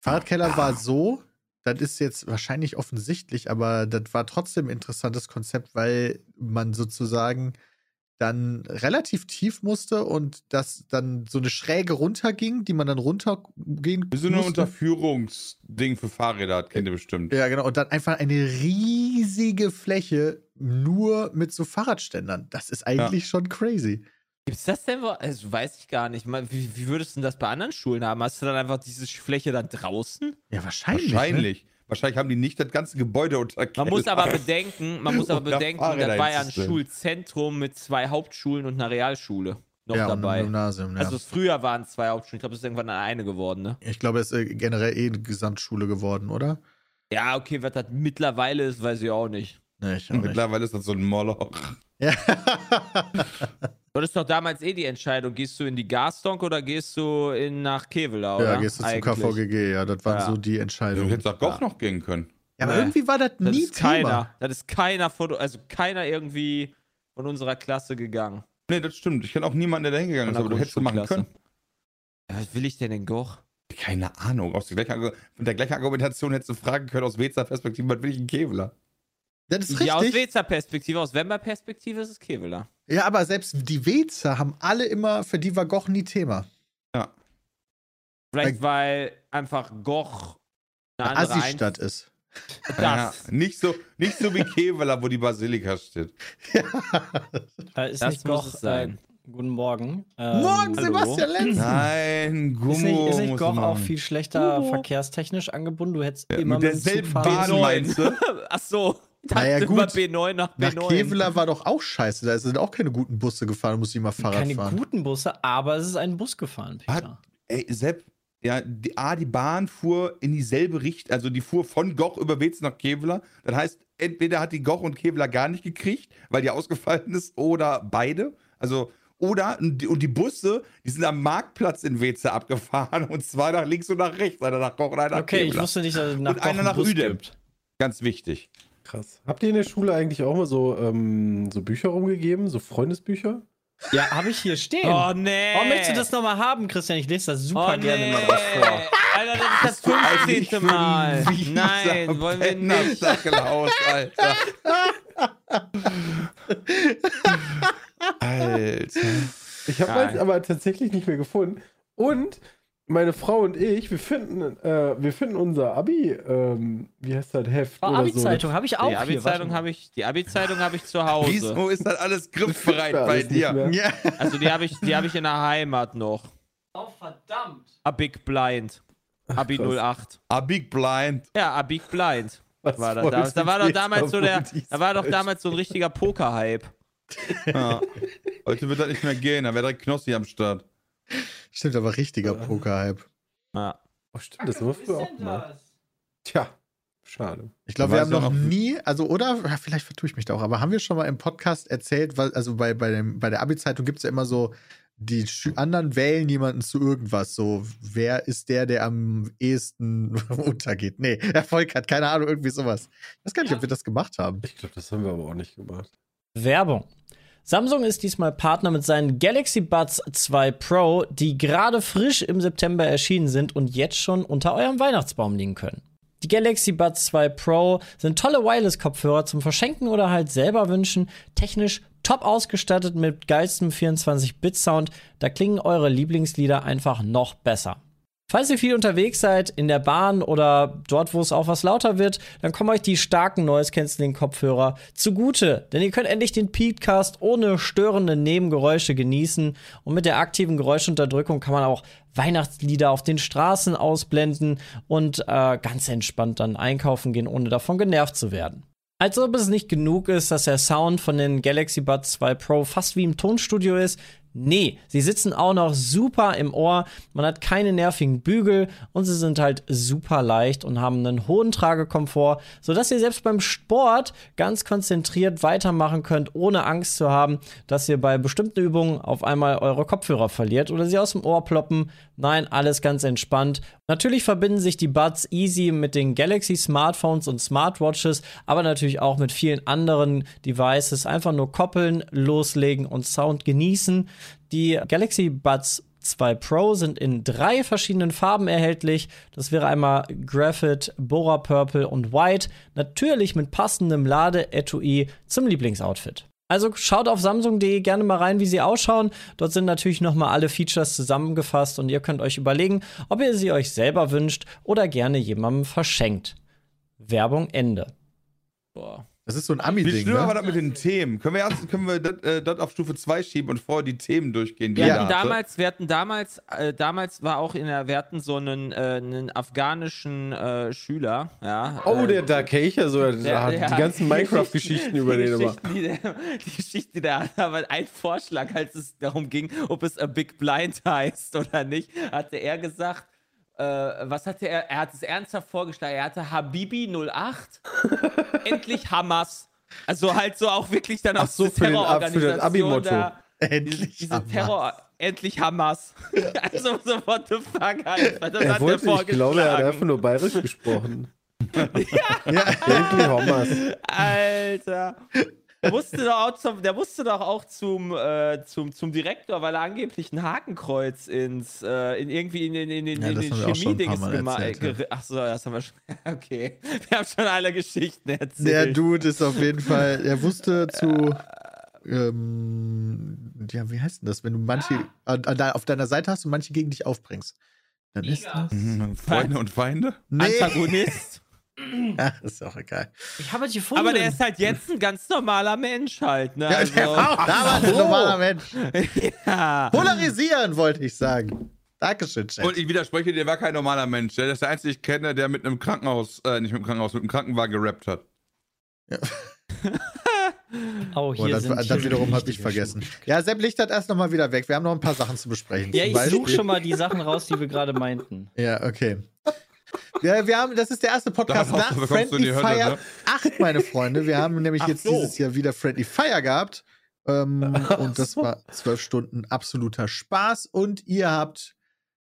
Fahrradkeller war so, das ist jetzt wahrscheinlich offensichtlich, aber das war trotzdem ein interessantes Konzept, weil man sozusagen dann relativ tief musste und das dann so eine Schräge runterging, die man dann runtergehen Wir sind ein. Unterführungsding für Fahrräder, hat kennt ihr bestimmt. Ja, genau. Und dann einfach eine riesige Fläche nur mit so Fahrradständern. Das ist eigentlich schon crazy. Gibt's das denn? wo- Also weiß ich gar nicht. Mal, Wie, wie würdest du denn das bei anderen Schulen haben? Hast du dann einfach diese Fläche dann draußen? Ja, wahrscheinlich. Ne? Wahrscheinlich. Wahrscheinlich haben die nicht das ganze Gebäude unter Man muss Keller. aber bedenken, man muss aber da bedenken, das war ja ein. Schulzentrum mit zwei Hauptschulen und einer Realschule noch ja, dabei. ein Gymnasium, ja. Also früher waren es zwei Hauptschulen, ich glaube, es ist irgendwann eine geworden, ne? ich glaube, es ist generell eh eine Gesamtschule geworden, oder? Ja, okay, was das mittlerweile ist, weiß ich auch nicht. Nee, ich auch nicht. Mittlerweile ist das so ein Moloch. Ja. Das ist doch damals eh die Entscheidung, gehst du in die Gastonk oder gehst du in, nach Kevela, oder? ja, gehst du zum Eigentlich. KVGG, ja, das waren Ja. so die Du Entscheidungen. hättest auch Goch noch gehen können. Ja, aber Nee. irgendwie war das Das nie ist Thema. keiner. Das ist keiner von, also keiner irgendwie von unserer Klasse gegangen. Nee, das stimmt. Ich kenne auch niemanden, der da hingegangen ist, aber du hättest es machen können. Ja, was will ich denn in Goch? Keine Ahnung. Aus der gleichen, mit der gleichen Argumentation hättest du fragen können, aus Wezer Perspektive, was will ich in Kevela? Das ist Ja, aus richtig. Wezer Perspektive, aus Wember Perspektive ist es Kevela. Ja, aber selbst die Wezer haben alle immer, für die war Goch nie Thema. Ja. Vielleicht, Äh, weil einfach Goch eine Eine andere Assi-Stadt ist. Ein- Ja, Das, nicht, so, nicht so wie Kevela, wo die Basilika steht. Äh, ist das nicht muss Goch, es sein. Äh, guten Morgen. Ähm, Morgen, hallo. Sebastian Lenz. Nein, Gummo. Ist nicht, ist nicht Goch auch viel schlechter Gummo. verkehrstechnisch angebunden? Du hättest immer Mit mit dem Zug derselben fahren Bahn meinst du? Ach so. Ich Naja, gut. über B9 nach Nach B9. Kevela war doch auch scheiße. Da sind auch keine guten Busse gefahren, da musste ich mal Fahrrad Keine fahren. guten Busse, aber es ist ein Bus gefahren, Peter. Hat- Ey, Sepp, ja, die, A, die Bahn fuhr in dieselbe Richtung, also die fuhr von Goch über Wetz nach Kevela. Das heißt, entweder hat die Goch und Kevela gar nicht gekriegt, weil die ausgefallen ist, oder beide. Also, oder, und die, und die Busse, die sind am Marktplatz in Weze abgefahren, und zwar nach links und nach rechts, einer nach Goch und einer nach Okay, ich Kevela. wusste nicht, dass es nach Und Goch einer nach Bus gibt. Ganz wichtig. Krass. Habt ihr in der Schule eigentlich auch mal so, ähm, so Bücher rumgegeben? So Freundesbücher? Ja, habe ich hier stehen. Oh nee. Warum möchtest du das nochmal haben, Christian? Ich lese das super oh, gerne nee. mal drauf vor. Alter, das ist das eigentlich 15. für Mal. Nein, wollen wir nicht. Pennersackelhaus, Alter. Alter. Ich habe meins aber tatsächlich nicht mehr gefunden. Und meine Frau und ich, wir finden, äh, wir finden unser Abi, ähm, wie heißt das, Heft Oh, oder Abi-Zeitung habe ich auch Die Abi-Zeitung habe ich, die Abi-Zeitung habe ich zu Hause. Wieso ist das alles griffbereit bei dir? Ja. Also die habe ich, die habe ich in der Heimat noch. Oh, verdammt. A Big Blind. Abi krass. 08. A Big Blind. Ja, A Big Blind. Was War da, freut da, da war doch damals so der, da war doch damals so ein richtiger Poker-Hype. Ja. Heute wird das nicht mehr gehen, da wäre direkt Knossi am Start. Stimmt, aber richtiger Poker-Hype. Ja. Oh, stimmt, das haben wir früher auch gemacht. Tja, schade. Ich glaube, wir haben noch noch- nie, also oder, ja, vielleicht vertue ich mich da auch, aber haben wir schon mal im Podcast erzählt, weil, also bei, bei, dem, bei der Abi-Zeitung gibt es ja immer so, die anderen wählen jemanden zu irgendwas. So, wer ist der, der am ehesten untergeht? Nee, Erfolg hat, keine Ahnung, irgendwie sowas. Ich weiß gar nicht, ob wir das gemacht haben. Ich glaube, das haben wir aber auch nicht gemacht. Werbung. Samsung ist diesmal Partner mit seinen Galaxy Buds 2 Pro, die gerade frisch im September erschienen sind und jetzt schon unter eurem Weihnachtsbaum liegen können. Die Galaxy Buds 2 Pro sind tolle Wireless-Kopfhörer zum Verschenken oder halt selber wünschen. Technisch top ausgestattet mit geilstem 24-Bit-Sound. Da klingen eure Lieblingslieder einfach noch besser. Falls ihr viel unterwegs seid, in der Bahn oder dort, wo es auch was lauter wird, dann kommen euch die starken Noise-Canceling-Kopfhörer zugute. Denn ihr könnt endlich den Peatcast ohne störende Nebengeräusche genießen. Und mit der aktiven Geräuschunterdrückung kann man auch Weihnachtslieder auf den Straßen ausblenden und äh, ganz entspannt dann einkaufen gehen, ohne davon genervt zu werden. Als ob es nicht genug ist, dass der Sound von den Galaxy Buds 2 Pro fast wie im Tonstudio ist. Nee, sie sitzen auch noch super im Ohr, man hat keine nervigen Bügel und sie sind halt super leicht und haben einen hohen Tragekomfort, sodass ihr selbst beim Sport ganz konzentriert weitermachen könnt, ohne Angst zu haben, dass ihr bei bestimmten Übungen auf einmal eure Kopfhörer verliert oder sie aus dem Ohr ploppen. Nein, alles ganz entspannt. Natürlich verbinden sich die Buds easy mit den Galaxy Smartphones und Smartwatches, aber natürlich auch mit vielen anderen Devices. Einfach nur koppeln, loslegen und Sound genießen. Die Galaxy Buds 2 Pro sind in drei verschiedenen Farben erhältlich. Das wäre einmal Graphite, Bora Purple und White. Natürlich mit passendem Ladeetui zum Lieblingsoutfit. Also schaut auf samsung.de gerne mal rein, wie sie ausschauen. Dort sind natürlich noch mal alle Features zusammengefasst und ihr könnt euch überlegen, ob ihr sie euch selber wünscht oder gerne jemandem verschenkt. Werbung Ende. Boah. Das ist so ein Wie Ami-Ding. schlimm war Ne? das mit den Themen? Können wir erst können wir das, äh, das auf Stufe 2 schieben und vorher die Themen durchgehen? die Wir hatten hatte? damals, wir hatten damals, äh, damals war auch in der, wir hatten so einen, äh, einen afghanischen äh, Schüler, ja. Oh, äh, der Dark Kecher, so der, der- hat ja, die ganzen Minecraft-Geschichten über den immer. Die, der, die Geschichte, der hat aber ein Vorschlag, als es darum ging, ob es a Big Blind heißt oder nicht, hatte er gesagt, äh, was hatte er? Er hat es ernsthaft vorgeschlagen. Er hatte Habibi 08, endlich Hamas. Also halt so auch wirklich dann auch so, diese für den Ab- für Terrororganisation Abi-Motto. da. Diese, Endlich. diese Hammer. Terror, endlich Hamas. also so, what the fuck, Alter. Das Er hat wollte, er ich glaube, er hat einfach nur bayerisch gesprochen. Ja. Endlich Homers. Alter. Der musste doch auch zum, der musste doch auch zum, äh, zum, zum Direktor, weil er angeblich ein Hakenkreuz ins, äh, in irgendwie in, in, in, in, Ja, in das den Chemiedings gemacht. ja. Ach so, das haben wir schon. Okay. Wir haben schon alle Geschichten erzählt. Der Dude ist auf jeden Fall, er wusste zu. Ähm, ja, wie heißt denn das? Wenn du manche an, an, de- auf deiner Seite hast und manche gegen dich aufbringst. Dann ist das. Mhm, Freunde und Feinde? Nee. Antagonist. Ach, ist auch egal. Ich habe es gefunden. Aber der ist halt jetzt ein ganz normaler Mensch halt, ne? Ja, Also, der war auch damals ein normaler Mensch. ja. Polarisieren, wollte ich sagen. Dankeschön, Chat. Und ich widerspreche, der war kein normaler Mensch. Der ist der einzige, ich kenne, der mit einem Krankenhaus, äh, nicht mit einem Krankenhaus, mit einem Krankenwagen gerappt hat. oh, Boah, hier das, sind das hier wiederum habe ich vergessen. Schmuck. Ja, Sepp Lichtert erst nochmal wieder weg. Wir haben noch ein paar Sachen zu besprechen. Ja, Zum ich suche schon mal die Sachen raus, die wir gerade meinten. Ja, okay. Ja, wir haben, das ist der erste Podcast Darauf nach Friendly Hölle, Fire ne? 8, meine Freunde. Wir haben nämlich Ach jetzt so. dieses Jahr wieder Friendly Fire gehabt. Ähm, und das war zwölf Stunden absoluter Spaß. Und ihr habt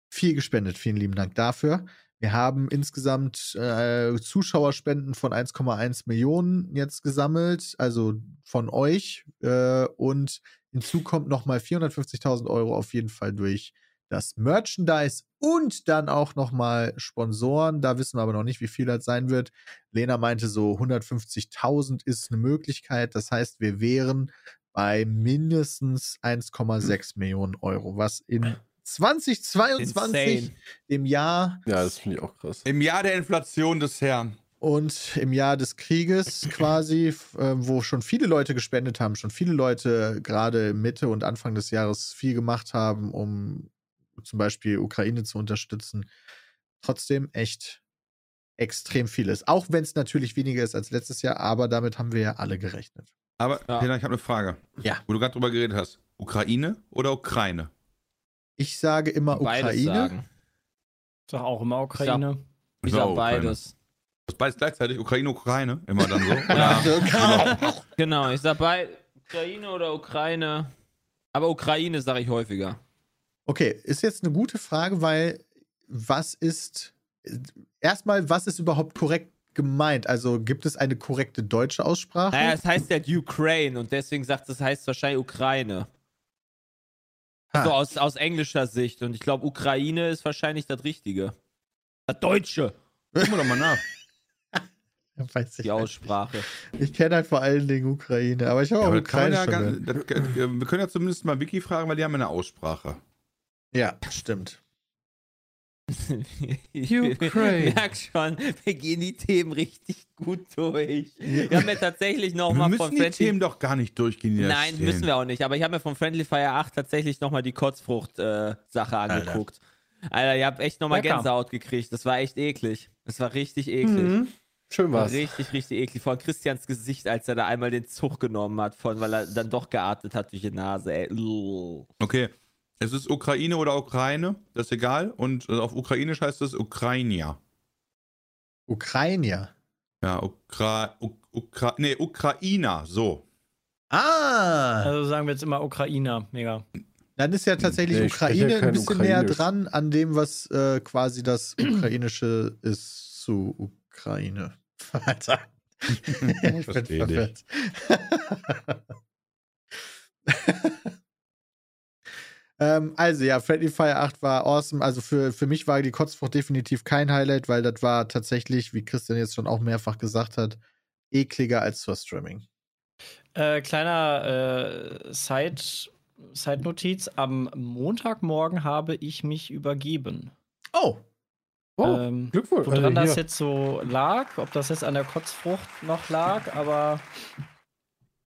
viel gespendet. Vielen lieben Dank dafür. Wir haben insgesamt äh, Zuschauerspenden von 1,1 Millionen jetzt gesammelt, also von euch. Äh, und hinzu kommt nochmal 450.000 Euro auf jeden Fall durch das Merchandise und dann auch nochmal Sponsoren. Da wissen wir aber noch nicht, wie viel das sein wird. Lena meinte so 150.000 ist eine Möglichkeit. Das heißt, wir wären bei mindestens 1,6 Millionen Euro, was in 2022, Insane. dem Jahr Ja, das finde ich auch krass. Im Jahr der Inflation des Herrn. und im Jahr des Krieges quasi, äh, wo schon viele Leute gespendet haben, schon viele Leute gerade Mitte und Anfang des Jahres viel gemacht haben, um zum Beispiel Ukraine zu unterstützen. Trotzdem echt extrem vieles. Auch wenn es natürlich weniger ist als letztes Jahr, aber damit haben wir ja alle gerechnet. Aber, Ja. Lena, ich habe eine Frage. Ja. Wo du gerade drüber geredet hast. Ukraine oder Ukraine? Ich sage immer Beides Ukraine. sagen. Sag auch immer Ukraine. Ich Ja, sag beides. Das beides gleichzeitig? Ukraine, Ukraine? Immer dann so? Ja. Oder? Genau, ich sag bei Ukraine oder Ukraine. Aber Ukraine sage ich häufiger. Okay, ist jetzt eine gute Frage, weil was ist erstmal, was ist überhaupt korrekt gemeint? Also gibt es eine korrekte deutsche Aussprache? Naja, es heißt ja Ukraine und deswegen sagt es, heißt wahrscheinlich Ukraine. Ha. Also aus, aus englischer Sicht. Und ich glaube, Ukraine ist wahrscheinlich das Richtige. Das Deutsche, Gucken wir doch mal nach. Weiß ich die nicht. Aussprache. Ich kenne halt vor allen Dingen Ukraine, aber ich habe Ja, auch Ukraine ja äh, wir können ja zumindest mal Wiki fragen, weil die haben eine Aussprache. Ja, stimmt. Ich Ukraine. merke schon, wir gehen die Themen richtig gut durch. Wir haben ja tatsächlich Wir nochmal müssen von die Friendly Themen doch gar nicht durchgehen. die Nein, stehen. müssen wir auch nicht. Aber ich habe mir von Friendly Fire 8 tatsächlich nochmal die Kotzfrucht-Sache angeguckt. Alter, ihr habt echt nochmal. Gänsehaut gekriegt. Das war echt eklig. Das war richtig eklig. Mhm. Schön War war's. richtig, richtig eklig. Vor Christians Gesicht, als er da einmal den Zug genommen hat, von, weil er dann doch geatmet hat durch die Nase. Ey. Okay. Es ist Ukraine oder Ukraine, das ist egal. Und äh, auf Ukrainisch heißt es Ukrainia. Ukraine. Ja, Ukra, Uk, Ukra, nee, Ukrainer, so. Ah! Also sagen wir jetzt immer Ukrainer. Mega. Dann ist ja tatsächlich Nee, Ukraine ja ein bisschen näher dran an dem, was äh, quasi das Ukrainische ist zu Ukraine. Alter. ich bin verwirrt. ähm, also ja, Friendly Fire 8 war awesome. Also für, für mich war die Kotzfrucht definitiv kein Highlight, weil das war tatsächlich, wie Christian jetzt schon auch mehrfach gesagt hat, ekliger als zur Streaming. Äh, kleiner äh, Side, Side-Notiz. Am Montagmorgen habe ich mich übergeben. Oh, Oh, ähm, Glückwunsch. woran Also das jetzt so lag, ob das jetzt an der Kotzfrucht noch lag, aber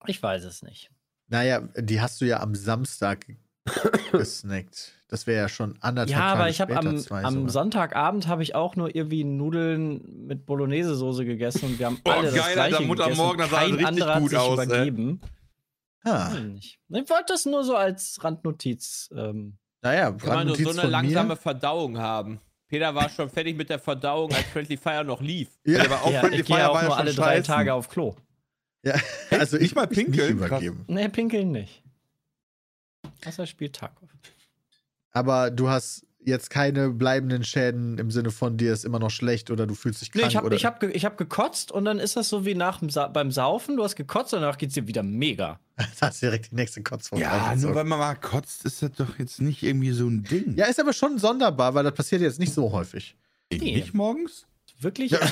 ich weiß es nicht. naja, die hast du ja am Samstag gesnackt. Das wäre ja schon anderthalb Ja, Tage aber ich habe am, am. Sonntagabend habe ich auch nur irgendwie Nudeln mit Bolognese-Soße gegessen und wir haben Boah, alle das geil, gleiche Alter, Mutter gegessen. Morgen, das sah Kein richtig anderer gut hat sich aus, übergeben. Ah. Ich wollte das nur so als Randnotiz. Ähm, naja, Kann man nur Randnotiz so eine langsame mir. Verdauung haben. Peter war schon fertig mit der Verdauung, als Friendly Fire noch lief. Ja, aber auch ja, Friendly ich gehe Fire auch war ja nur alle drei scheißen. Tage auf Klo. ja. also ich Nicht mal pinkeln? Nicht übergeben. Nee, pinkeln nicht. Außer spielt Tarkov. Aber du hast jetzt keine bleibenden Schäden im Sinne von dir ist immer noch schlecht oder du fühlst dich Nee, krank ich habe ich hab, ich hab gekotzt und dann ist das so wie nach dem Sa beim Saufen. Du hast gekotzt und danach geht's dir wieder mega. da hast du direkt die nächste Kotzform. Ja, nur weil man mal kotzt, ist das doch jetzt nicht irgendwie so ein Ding. ja, ist aber schon sonderbar, weil das passiert jetzt nicht so häufig. Nee. Nicht morgens? Wirklich?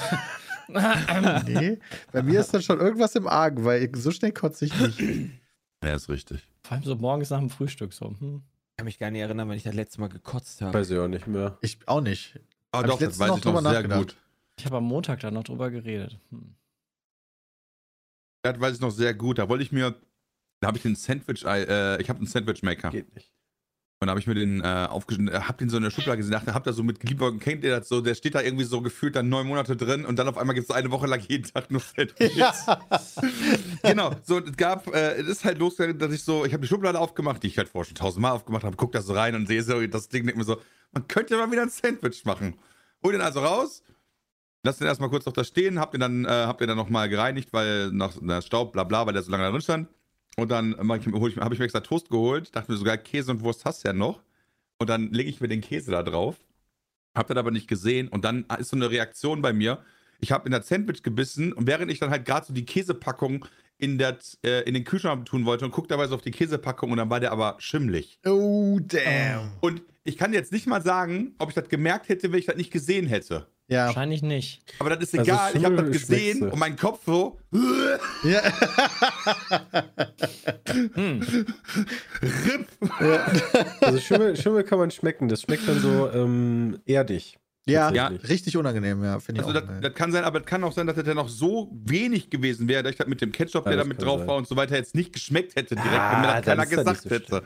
Nee, bei mir ist dann schon irgendwas im Argen, weil so schnell kotze ich nicht. Ja, ist richtig. Vor allem so morgens nach dem Frühstück so. Hm. Ich kann mich gar nicht erinnern, wann ich das letzte Mal gekotzt habe. Weiß ich auch nicht mehr. Ich auch nicht. Aber Hab ich doch, das letztens weiß noch ich noch sehr gut. Ich habe am Montag da noch drüber geredet. Hm. Das weiß ich noch sehr gut. Da wollte ich mir, da habe ich den Sandwich, äh, ich habe einen Sandwich-Maker. Geht nicht. Und da habe ich mir den äh, aufgeschnitten, äh, hab den so in der Schublade gesehen, dachte, habt ihr so mit Gliedbergen, kennt ihr das so, der steht da irgendwie so gefühlt dann neun Monate drin und dann auf einmal gibt es eine Woche lang jeden Tag nur Sandwiches. genau, so, es gab, äh, es ist halt losgegangen, dass ich so, ich habe die Schublade aufgemacht, die ich halt vorher schon tausendmal aufgemacht habe, guck da so rein und sehe so das Ding, denke mir so, man könnte mal wieder ein Sandwich machen. Hol den also raus, lass den erstmal kurz noch da stehen, hab den dann, äh, hab den dann nochmal gereinigt, weil nach, nach Staub, bla bla, weil der so lange da drin stand. Und dann mach ich, hol ich, habe ich mir extra Toast geholt, dachte mir sogar, Käse und Wurst hast du ja noch. Und dann lege ich mir den Käse da drauf. Hab das aber nicht gesehen. Und dann ist so eine Reaktion bei mir. Ich habe in das Sandwich gebissen und während ich dann halt gerade so die Käsepackung in, das, äh, in den Kühlschrank tun wollte und guck dabei so auf die Käsepackung und dann war der aber schimmlig. Oh, damn. Und ich kann jetzt nicht mal sagen, ob ich das gemerkt hätte, wenn ich das nicht gesehen hätte. Ja. Wahrscheinlich nicht. Aber das ist Also egal, ich habe das gesehen und mein Kopf so. ja. Also Schimmel, Schimmel kann man schmecken. Das schmeckt dann so ähm, erdig. Ja, Tatsächlich. richtig unangenehm, ja, finde ich Also auch. das, das kann sein, aber es kann auch sein, dass das ja noch so wenig gewesen wäre, dass ich das mit dem Ketchup, Ja, der da mit drauf sein. war und so weiter, jetzt nicht geschmeckt hätte direkt, Ah, wenn mir das keiner gesagt so hätte.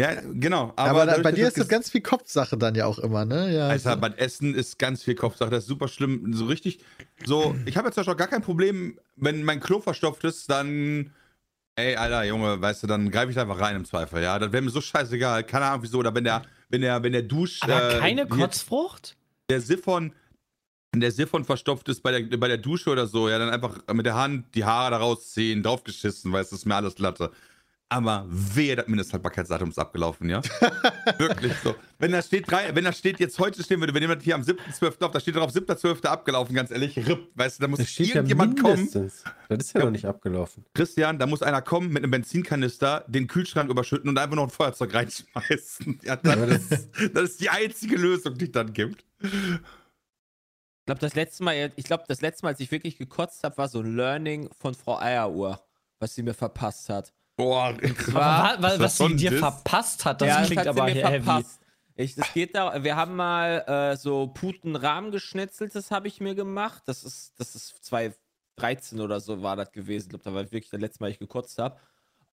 Ja, genau. aber Aber, da, bei dir ist das ganz viel Kopfsache dann ja auch immer, ne? Ja. Alter, so. beim Essen ist ganz viel Kopfsache. Das ist super schlimm. So richtig. So, ich habe jetzt zum Beispiel auch gar kein Problem, wenn mein Klo verstopft ist, dann. Ey, Alter, Junge, weißt du, dann greife ich da einfach rein im Zweifel, ja. Das wäre mir so scheißegal. Keine Ahnung wieso. Oder wenn der, wenn der, wenn der Dusch. Aber äh, keine Kotzfrucht? der Siphon, der Siphon verstopft ist bei der, bei der Dusche oder so, ja, dann einfach mit der Hand die Haare da rausziehen, draufgeschissen, weißt du, ist mir alles Latte. Aber wehe, das Mindesthaltbarkeitsdatum ist abgelaufen, ja? Wirklich so. Wenn da steht, drei, wenn da steht, jetzt heute stehen würde, nehmen das hier am 7.12. auf, da steht drauf 7.12. abgelaufen, ganz ehrlich, RIP, weißt du, da muss Das steht ja irgendjemand kommen. Das ist ja, Ja. noch nicht abgelaufen. Christian, da muss einer kommen mit einem Benzinkanister, den Kühlschrank überschütten und einfach noch ein Feuerzeug reinschmeißen. Ja, das, ist, das ist die einzige Lösung, die es dann gibt. Ich glaube, das letzte Mal, ich glaube, das letzte Mal, als ich wirklich gekotzt habe, war so ein Learning von Frau Eieruhr, was sie mir verpasst hat. Boah, Und Wa- zwar, wa- das was sie dir Diss? verpasst hat, das ja, klingt hat sie aber mir heavy. verpasst. Ich, das geht da, wir haben mal äh, so Putenrahmengeschnetzeltes habe ich mir gemacht. Das ist, das ist 2013 oder so war das gewesen. Ich glaube, da war wirklich das letzte Mal, ich gekotzt habe.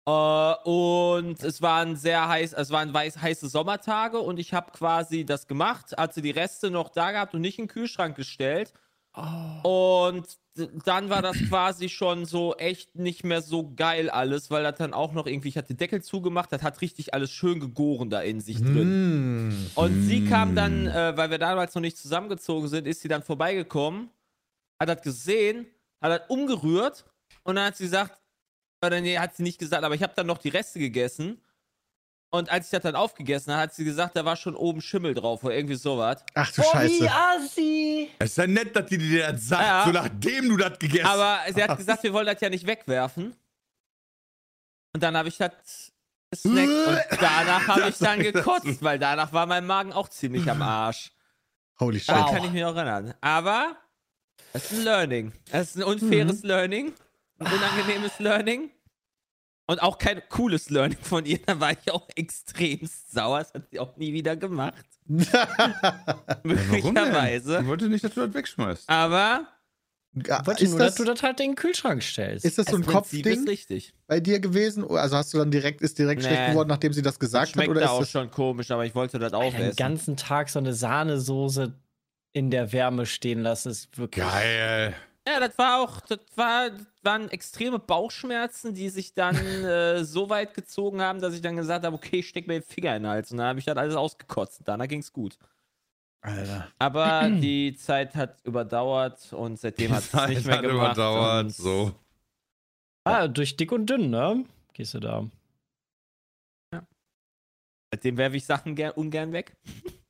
Äh, und es waren sehr heiß, es waren weiß, heiße Sommertage und ich habe quasi das gemacht, hatte die Reste noch da gehabt und nicht in den Kühlschrank gestellt. Und d- dann war das quasi schon so echt nicht mehr so geil alles, weil das dann auch noch irgendwie, ich hatte den Deckel zugemacht, das hat richtig alles schön gegoren da in sich drin. Mm. Und sie kam dann, äh, weil wir damals noch nicht zusammengezogen sind, ist sie dann vorbeigekommen, hat das gesehen, hat das umgerührt und dann hat sie gesagt, oder nee, hat sie nicht gesagt, aber ich habe dann noch die Reste gegessen. Und als ich das dann aufgegessen habe, hat sie gesagt, da war schon oben Schimmel drauf oder irgendwie sowas. Ach du Oh, Scheiße. wie assi! es ist ja nett, dass die dir das sagt, Ja. so nachdem du das gegessen hast. Aber sie hat gesagt, wir wollen das ja nicht wegwerfen. Und dann habe ich das gesnackt und danach habe ich dann gekotzt, weil danach war mein Magen auch ziemlich am Arsch. Holy shit. Daran kann ich mich noch erinnern. Aber es ist ein Learning. Es ist ein unfaires Learning. Ein unangenehmes Learning. Und auch kein cooles Learning von ihr. Da war ich auch extremst sauer. Das hat sie auch nie wieder gemacht. Möglicherweise. Ich wollte nicht, dass du das wegschmeißt. Aber Ja, Wollte ist, nur, das, dass du das halt in den Kühlschrank stellst. ist das so ein das Kopfding richtig. bei dir gewesen? Also hast du dann direkt, ist direkt Nee. schlecht geworden, nachdem sie das Das gesagt hat? schmeckt Oder da ist auch das, schon komisch, aber ich wollte das den aufessen. ganzen Tag so eine Sahnesoße in der Wärme stehen lassen, ist wirklich. Geil. Ja, das war auch, das war, das waren extreme Bauchschmerzen, die sich dann äh, so weit gezogen haben, dass ich dann gesagt habe, okay, ich steck mir den Finger in den Hals. Und dann habe ich das alles ausgekotzt. Danach ging's gut. Alter. Aber die Zeit hat überdauert und seitdem hat es nicht mehr hat gemacht. überdauert, so. Ah, durch dick und dünn, ne? Gehst du da. Seitdem werfe ich Sachen ger ungern weg.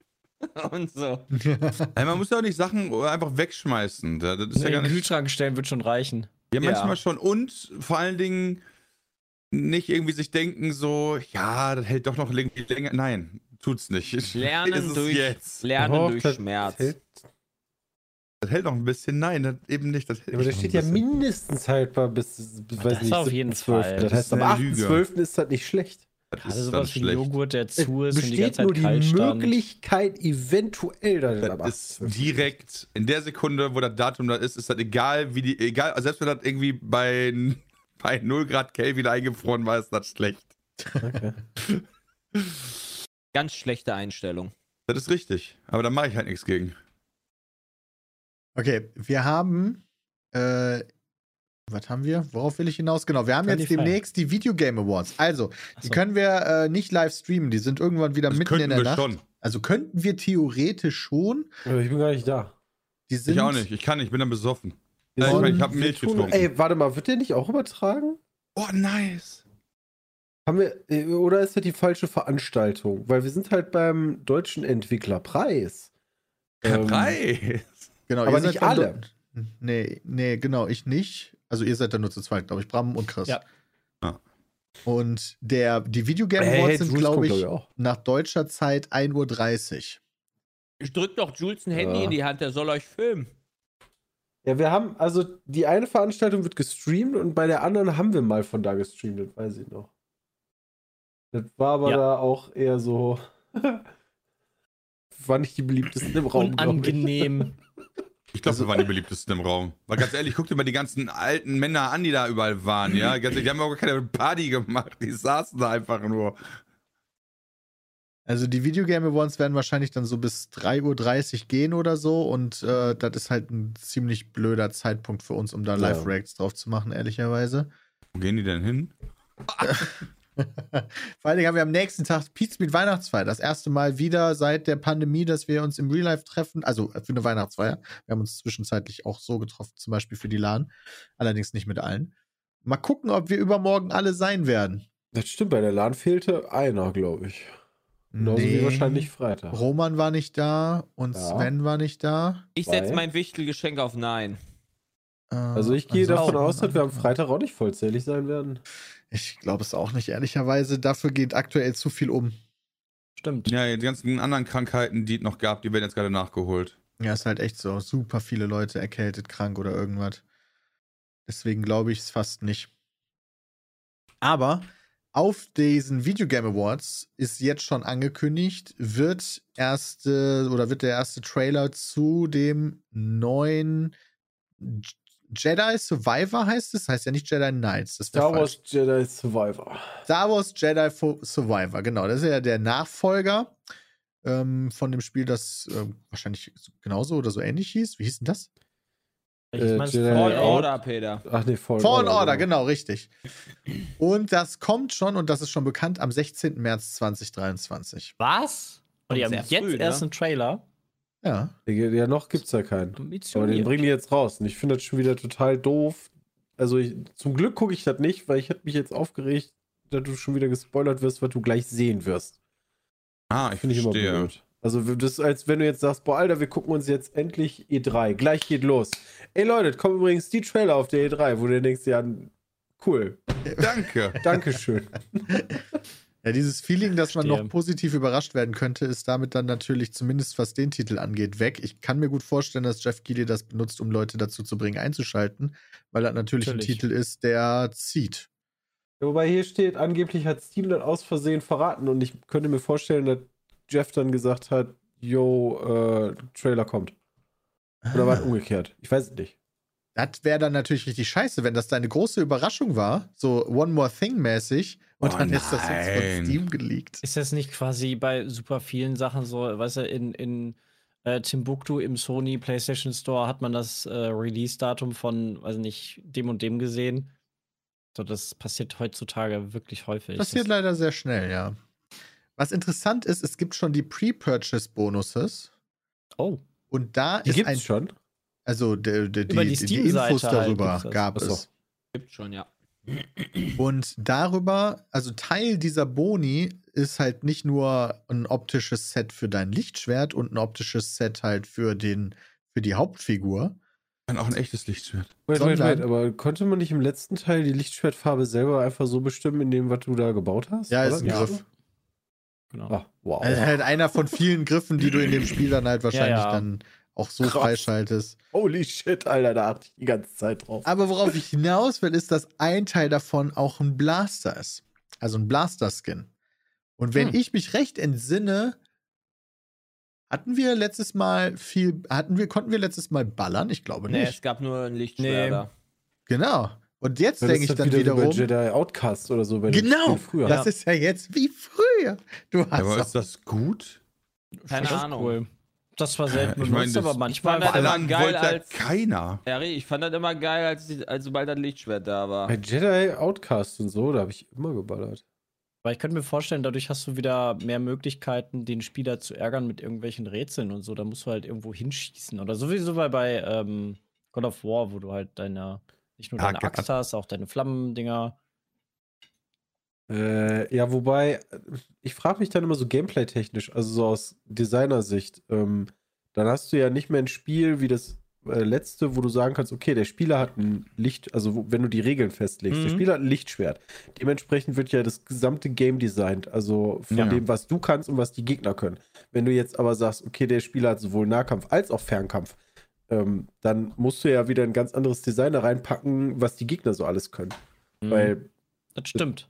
und so. Ey, man muss ja auch nicht Sachen einfach wegschmeißen. Das ist ja in gar den nicht. Kühlschrank stellen wird schon reichen. Ja, Ja. manchmal schon. Und vor allen Dingen nicht irgendwie sich denken, so, ja, das hält doch noch irgendwie länger. Nein, tut's nicht. Lernen durch- jetzt. Lernen Doch, durch das Schmerz. hält- Das hält noch ein bisschen. Nein, das eben nicht. Das hält Aber da noch ein steht ja mindestens haltbar bis, bis weiß das nicht, auf jeden 7.12.. Fall. Das Das heißt, ist am eine Lüge. 8.12. ist das nicht schlecht. Das Gerade ist dann sowas wie schlecht. Joghurt, der Es zu ist und die ganze besteht Zeit nur die kalt stand. Möglichkeit, eventuell, am Das ist 8.12. direkt in der Sekunde, wo das Datum da ist, ist das egal, wie die, egal, also selbst wenn das irgendwie bei, bei 0 Grad Kelvin eingefroren war, ist das schlecht. Okay. Ganz schlechte Einstellung. Das ist richtig. Aber da mache ich halt nichts gegen. Okay, wir haben. Äh, was haben wir? Worauf will ich hinaus? Genau, wir haben jetzt 25. demnächst die Video Game Awards. Also, die so. können wir äh, nicht live streamen. Die sind irgendwann wieder Das mitten in der wir Nacht. schon. Also könnten wir theoretisch schon. Aber ich bin gar nicht da. Die sind Ich auch nicht. Ich kann nicht. Ich bin dann besoffen. Ja, ich Und meine, ich habe Milch getrunken. Ey, warte mal, wird der nicht auch übertragen? oh, nice. Haben wir, äh, oder ist das die falsche Veranstaltung? Weil wir sind halt beim Deutschen Entwicklerpreis. Ähm, Drei. Genau, Aber nicht alle. Nee, nee, genau, ich nicht. Also ihr seid dann nur zu zweit, glaube ich, Bram und Chris. Ja. Und der, die Video Game Hey, Awards hey, sind, glaube ich, glaub ich, auch. nach deutscher Zeit 1.30 Uhr. Ich drück doch Jules ein Handy Ja. in die Hand, der soll euch filmen. Ja, wir haben, also die eine Veranstaltung wird gestreamt und bei der anderen haben wir mal von da gestreamt, das weiß ich noch. Das war aber Ja. da auch eher so. war nicht die beliebtesten im Raum. Unangenehm. Ich glaube, wir waren die beliebtesten im Raum. Weil ganz ehrlich, guck dir mal die ganzen alten Männer an, die da überall waren, ja. Ganz ehrlich, die haben auch gar keine Party gemacht. Die saßen da einfach nur. Also die Video Game Awards werden wahrscheinlich dann so bis 3.30 Uhr gehen oder so. Und äh, das ist halt ein ziemlich blöder Zeitpunkt für uns, um da Ja. Live-Reacts drauf zu machen, ehrlicherweise. Wo gehen die denn hin? Vor allen Dingen haben wir am nächsten Tag Pizza mit Weihnachtsfeier. Das erste Mal wieder seit der Pandemie, dass wir uns im Real Life treffen. Also für eine Weihnachtsfeier. Wir haben uns zwischenzeitlich auch so getroffen, zum Beispiel für die LAN. Allerdings nicht mit allen. Mal gucken, ob wir übermorgen alle sein werden. Das stimmt, bei der LAN fehlte einer, glaube ich. Genauso wie wahrscheinlich Freitag. Roman war nicht da und Ja. Sven war nicht da. Ich setze mein Wichtelgeschenk auf Nein. Äh, Also ich gehe ansonsten- davon aus, dass wir am Freitag auch nicht vollzählig sein werden. Ich glaube es auch nicht, ehrlicherweise. Dafür geht aktuell zu viel um. Stimmt. Ja, die ganzen anderen Krankheiten, die es noch gab, die werden jetzt gerade nachgeholt. Ja, ist halt echt so. Super viele Leute erkältet, krank oder irgendwas. Deswegen glaube ich es fast nicht. Aber auf diesen Video Game Awards ist jetzt schon angekündigt, wird erste oder wird der erste Trailer zu dem neuen Jedi Survivor heißt es, heißt ja nicht Jedi Knights, das Star falsch. Wars Jedi Survivor. Star Wars Jedi Fo- Survivor, genau. Das ist ja der Nachfolger ähm, von dem Spiel, das ähm, wahrscheinlich genauso oder so ähnlich hieß. Wie hieß denn das? Ich Äh, meine, Fallen. Order, Peter. Ach nee, Fallen, Fallen Order, genau, richtig. Und das kommt schon, und das ist schon bekannt, am 16. März 2023. was? Und die haben jetzt früh, ne? erst einen Trailer. Ja. Ja, noch gibt's ja keinen. Aber den bringen die jetzt raus. Und ich finde das schon wieder total doof. Also ich, zum Glück gucke ich das nicht, weil ich hätte mich jetzt aufgeregt, dass du schon wieder gespoilert wirst, was du gleich sehen wirst. Ah, ich Finde ich immer blöd. Also das ist, als wenn du jetzt sagst, boah, Alter, wir gucken uns jetzt endlich E3. Gleich geht los. Ey Leute, es kommen übrigens die Trailer auf der E3, wo du denkst, ja, cool. Danke. Dankeschön. Ja, dieses Feeling, dass man noch positiv überrascht werden könnte, ist damit dann natürlich zumindest was den Titel angeht weg. Ich kann mir gut vorstellen, dass Jeff Keighley das benutzt, um Leute dazu zu bringen, einzuschalten, weil das natürlich, Natürlich. ein Titel ist, der zieht. Wobei hier steht, angeblich hat Steam das aus Versehen verraten und ich könnte mir vorstellen, dass Jeff dann gesagt hat, yo, äh, Trailer kommt. Oder war es umgekehrt? Ich weiß es nicht. Das wäre dann natürlich richtig scheiße, wenn das deine große Überraschung war, so One More Thing mäßig, und Oh dann ist das jetzt von nein. Steam geleakt. Ist das nicht quasi bei super vielen Sachen so, weißt du, in, in äh, Timbuktu im Sony PlayStation Store hat man das äh, Release-Datum von, weiß nicht, dem und dem gesehen? So, das passiert heutzutage wirklich häufig. Passiert das, leider sehr schnell, ja. Was interessant ist, es gibt schon die Pre-Purchase-Bonuses oh, und da Die ist gibt's ein, schon. also die, die, Über die, die Infos halt darüber das. gab es. Gibt schon, ja. Und darüber, also Teil dieser Boni ist halt nicht nur ein optisches Set für dein Lichtschwert und ein optisches Set halt für den, für die Hauptfigur. Kann auch ein echtes Lichtschwert. Wait, wait, wait, aber konnte man nicht im letzten Teil die Lichtschwertfarbe selber einfach so bestimmen, in dem, was du da gebaut hast? Ja, Oder? ist ein Griff. genau. Ah, wow. Also halt einer von vielen Griffen, die du in dem Spiel dann halt wahrscheinlich ja. dann auch so Krass. freischaltest. Holy shit, Alter, da achte ich die ganze Zeit drauf. Aber worauf ich hinaus will, ist, dass ein Teil davon auch ein Blaster ist. Also ein Blaster-Skin. Und wenn Hm. ich mich recht entsinne, hatten wir letztes Mal viel, hatten wir, konnten wir letztes Mal ballern? Ich glaube Nee, nicht. es gab nur ein Lichtschwerter. Genau. Und jetzt denke ich halt dann wieder wiederum. Jedi Outcast oder so Genau, das ist ja jetzt wie früher. Du hast Aber ist das gut? Keine Ahnung. Cool. Das war selten Ich benutzt, meine, das- aber ich manchmal fand das war immer geil wollte als- keiner. Ja, ich fand das immer geil, als, als sobald das Lichtschwert da war. Bei Jedi Outcast und so, da habe ich immer geballert. Weil ich könnte mir vorstellen, dadurch hast du wieder mehr Möglichkeiten, den Spieler zu ärgern mit irgendwelchen Rätseln und so. Da musst du halt irgendwo hinschießen. Oder sowieso bei, bei ähm, God of War, wo du halt deine, nicht nur Ja, deine Axt hast, auch deine Flammendinger. Äh, ja, wobei, ich frage mich dann immer so gameplay-technisch, also so aus Designersicht. Ähm, dann hast du ja nicht mehr ein Spiel wie das äh, letzte, wo du sagen kannst, okay, der Spieler hat ein Licht, also wo, wenn du die Regeln festlegst, der Mhm. Spieler hat ein Lichtschwert. Dementsprechend wird ja das gesamte Game designt, also von Ja. dem, was du kannst und was die Gegner können. Wenn du jetzt aber sagst, okay, der Spieler hat sowohl Nahkampf als auch Fernkampf, ähm, dann musst du ja wieder ein ganz anderes Design da reinpacken, was die Gegner so alles können. Mhm. Weil Das stimmt.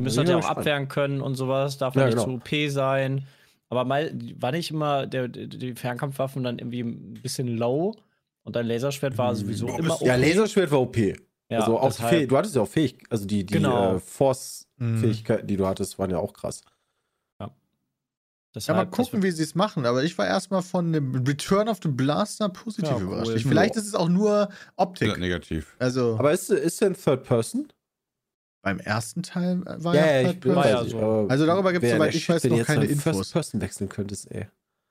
Die müssen halt ja mal auch abwehren können und sowas. Darf Ja, ja, nicht genau. zu OP sein. Aber mal, war nicht immer der, der, die Fernkampfwaffen dann irgendwie ein bisschen low und dein Laserschwert war sowieso Boah, immer bist- Ja, OP. Laserschwert war OP. Ja, also auch du hattest ja auch fähig, also die, die Genau. äh, Force-Fähigkeiten, die du hattest, waren ja auch krass. Ja, deshalb, mal das gucken, wie sie es machen. Aber ich war erstmal von dem Return of the Blaster positiv Ja, cool. überrascht. Ich, vielleicht ist es auch nur Optik. Negativ. Also Aber ist, ist denn Third Person? Beim ersten Teil war ja, ja, Third ich bin. War ja so. Also darüber gibt's wäre soweit ich weiß, noch keine dann Infos. First Person wechseln könntest, ey.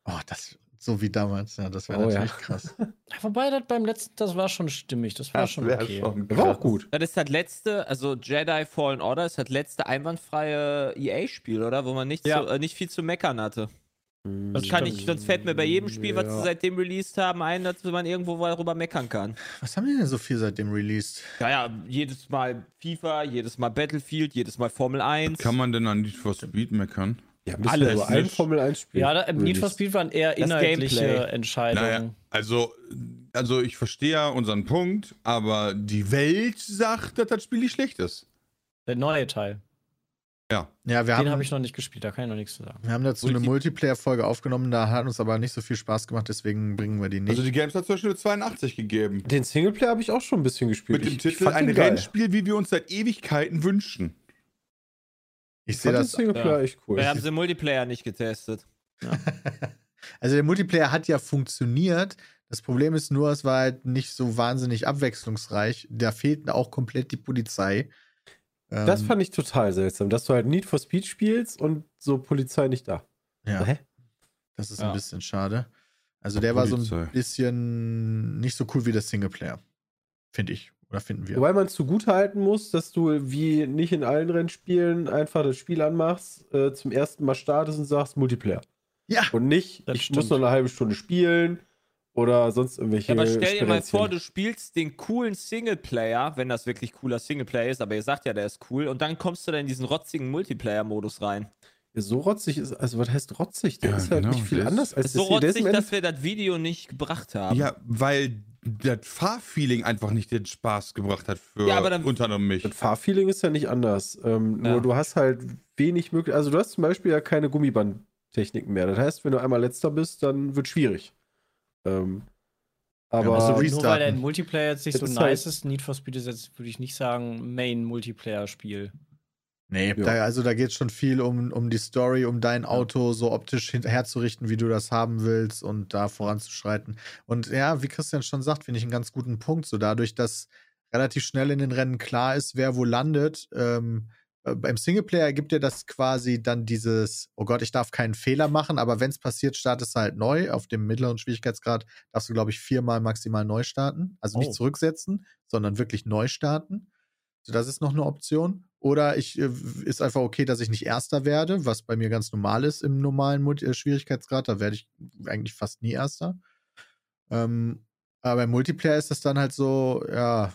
Oh, das, So wie damals. Ja, das wäre Oh, ja. natürlich krass. Ja, Wobei das beim letzten, das war schon stimmig. Das war Das schon okay. schon war auch krass. gut. Das ist das letzte, also Jedi Fallen Order ist das letzte einwandfreie EA-Spiel, oder? Wo man nicht, Ja. so, äh, nicht viel zu meckern hatte. Das Kann ich, sonst fällt mir bei jedem Spiel, was sie Ja. seitdem released haben, ein, dass man irgendwo darüber meckern kann. Was haben die denn so viel seitdem released? Ja, ja, jedes Mal FIFA, jedes Mal Battlefield, jedes Mal Formel 1. Kann man denn an Need for Speed meckern? Ja, müssen Alles wir nur ein. Formel 1 Spiel. Ja, da, Need for. Speed waren eher inhaltliche. Entscheidungen. Naja, also, also ich verstehe ja unseren Punkt, aber die Welt sagt, dass das Spiel nicht schlecht ist. Der neue Teil. Ja. Ja, wir haben, Den habe ich noch nicht gespielt, da kann ich noch nichts zu sagen. wir haben dazu eine Multiplayer-Folge aufgenommen, da hat uns aber nicht so viel Spaß gemacht, deswegen bringen wir die nicht. Also die Games hat zum Beispiel eine 82 gegeben. Den Singleplayer habe ich auch schon ein bisschen gespielt. Mit dem Ich- ich Titel fand Ein den geil. Rennspiel, wie wir uns seit Ewigkeiten wünschen. ich Ich sehe den das. Singleplayer Ja. echt cool. Wir haben sie im Multiplayer nicht getestet. Also der Multiplayer hat ja funktioniert. Das Problem ist nur, es war halt nicht so wahnsinnig abwechslungsreich. Da fehlten auch komplett die Polizei. Das Ähm, fand ich total seltsam, dass du halt Need for Speed spielst und so Polizei nicht da. ja, Hä? das ist Ja. ein bisschen schade. Also der war so Polizei. ein bisschen nicht so cool wie der Singleplayer. Finde ich. Oder finden wir. Wobei man zugute halten muss, dass du wie nicht in allen Rennspielen einfach das Spiel anmachst, äh, zum ersten Mal startest und sagst Multiplayer. ja, Und nicht, Das ich stimmt. muss noch eine halbe Stunde spielen oder sonst irgendwelche. Ja, aber stell dir mal vor, du spielst den coolen Singleplayer, wenn das wirklich cooler Singleplayer ist, aber ihr sagt ja, der ist cool, und dann kommst du dann in diesen rotzigen Multiplayer-Modus rein. So rotzig ist, also was heißt rotzig? Der Ja, ist halt genau, nicht viel anders als ist so das ist rotzig, dass wir das Video nicht gebracht haben. Ja, weil das Fahrfeeling einfach nicht den Spaß gebracht hat für Ja, aber dann- unter anderem mich. Das Fahrfeeling ist ja nicht anders. Ähm, Ja. Nur du hast halt wenig möglich. Also du hast zum Beispiel ja keine Gummibandtechniken mehr. Das heißt, wenn du einmal letzter bist, dann wird schwierig. Ähm, aber also Nur weil der Multiplayer jetzt nicht Es so nice halt- ist, Need for Speed ist jetzt, würde ich nicht sagen, Main-Multiplayer-Spiel. Nee, Ja. da, also da geht es schon viel um, um die Story, um dein Auto so optisch herzurichten, wie du das haben willst und da voranzuschreiten. Und ja, wie Christian schon sagt, finde ich einen ganz guten Punkt. So dadurch, dass relativ schnell in den Rennen klar ist, wer wo landet. Ähm, äh, beim Singleplayer gibt dir das quasi dann dieses, oh Gott, ich darf keinen Fehler machen, aber wenn es passiert, startest du halt neu. Auf dem mittleren Schwierigkeitsgrad darfst du, glaube ich, viermal maximal neu starten. Also Oh. nicht zurücksetzen, sondern wirklich neu starten. So, das ist noch eine Option. Oder ich äh, ist einfach okay, dass ich nicht Erster werde, was bei mir ganz normal ist im normalen äh, Schwierigkeitsgrad. Da werde ich eigentlich fast nie Erster. Ähm, aber im Multiplayer ist das dann halt so, ja,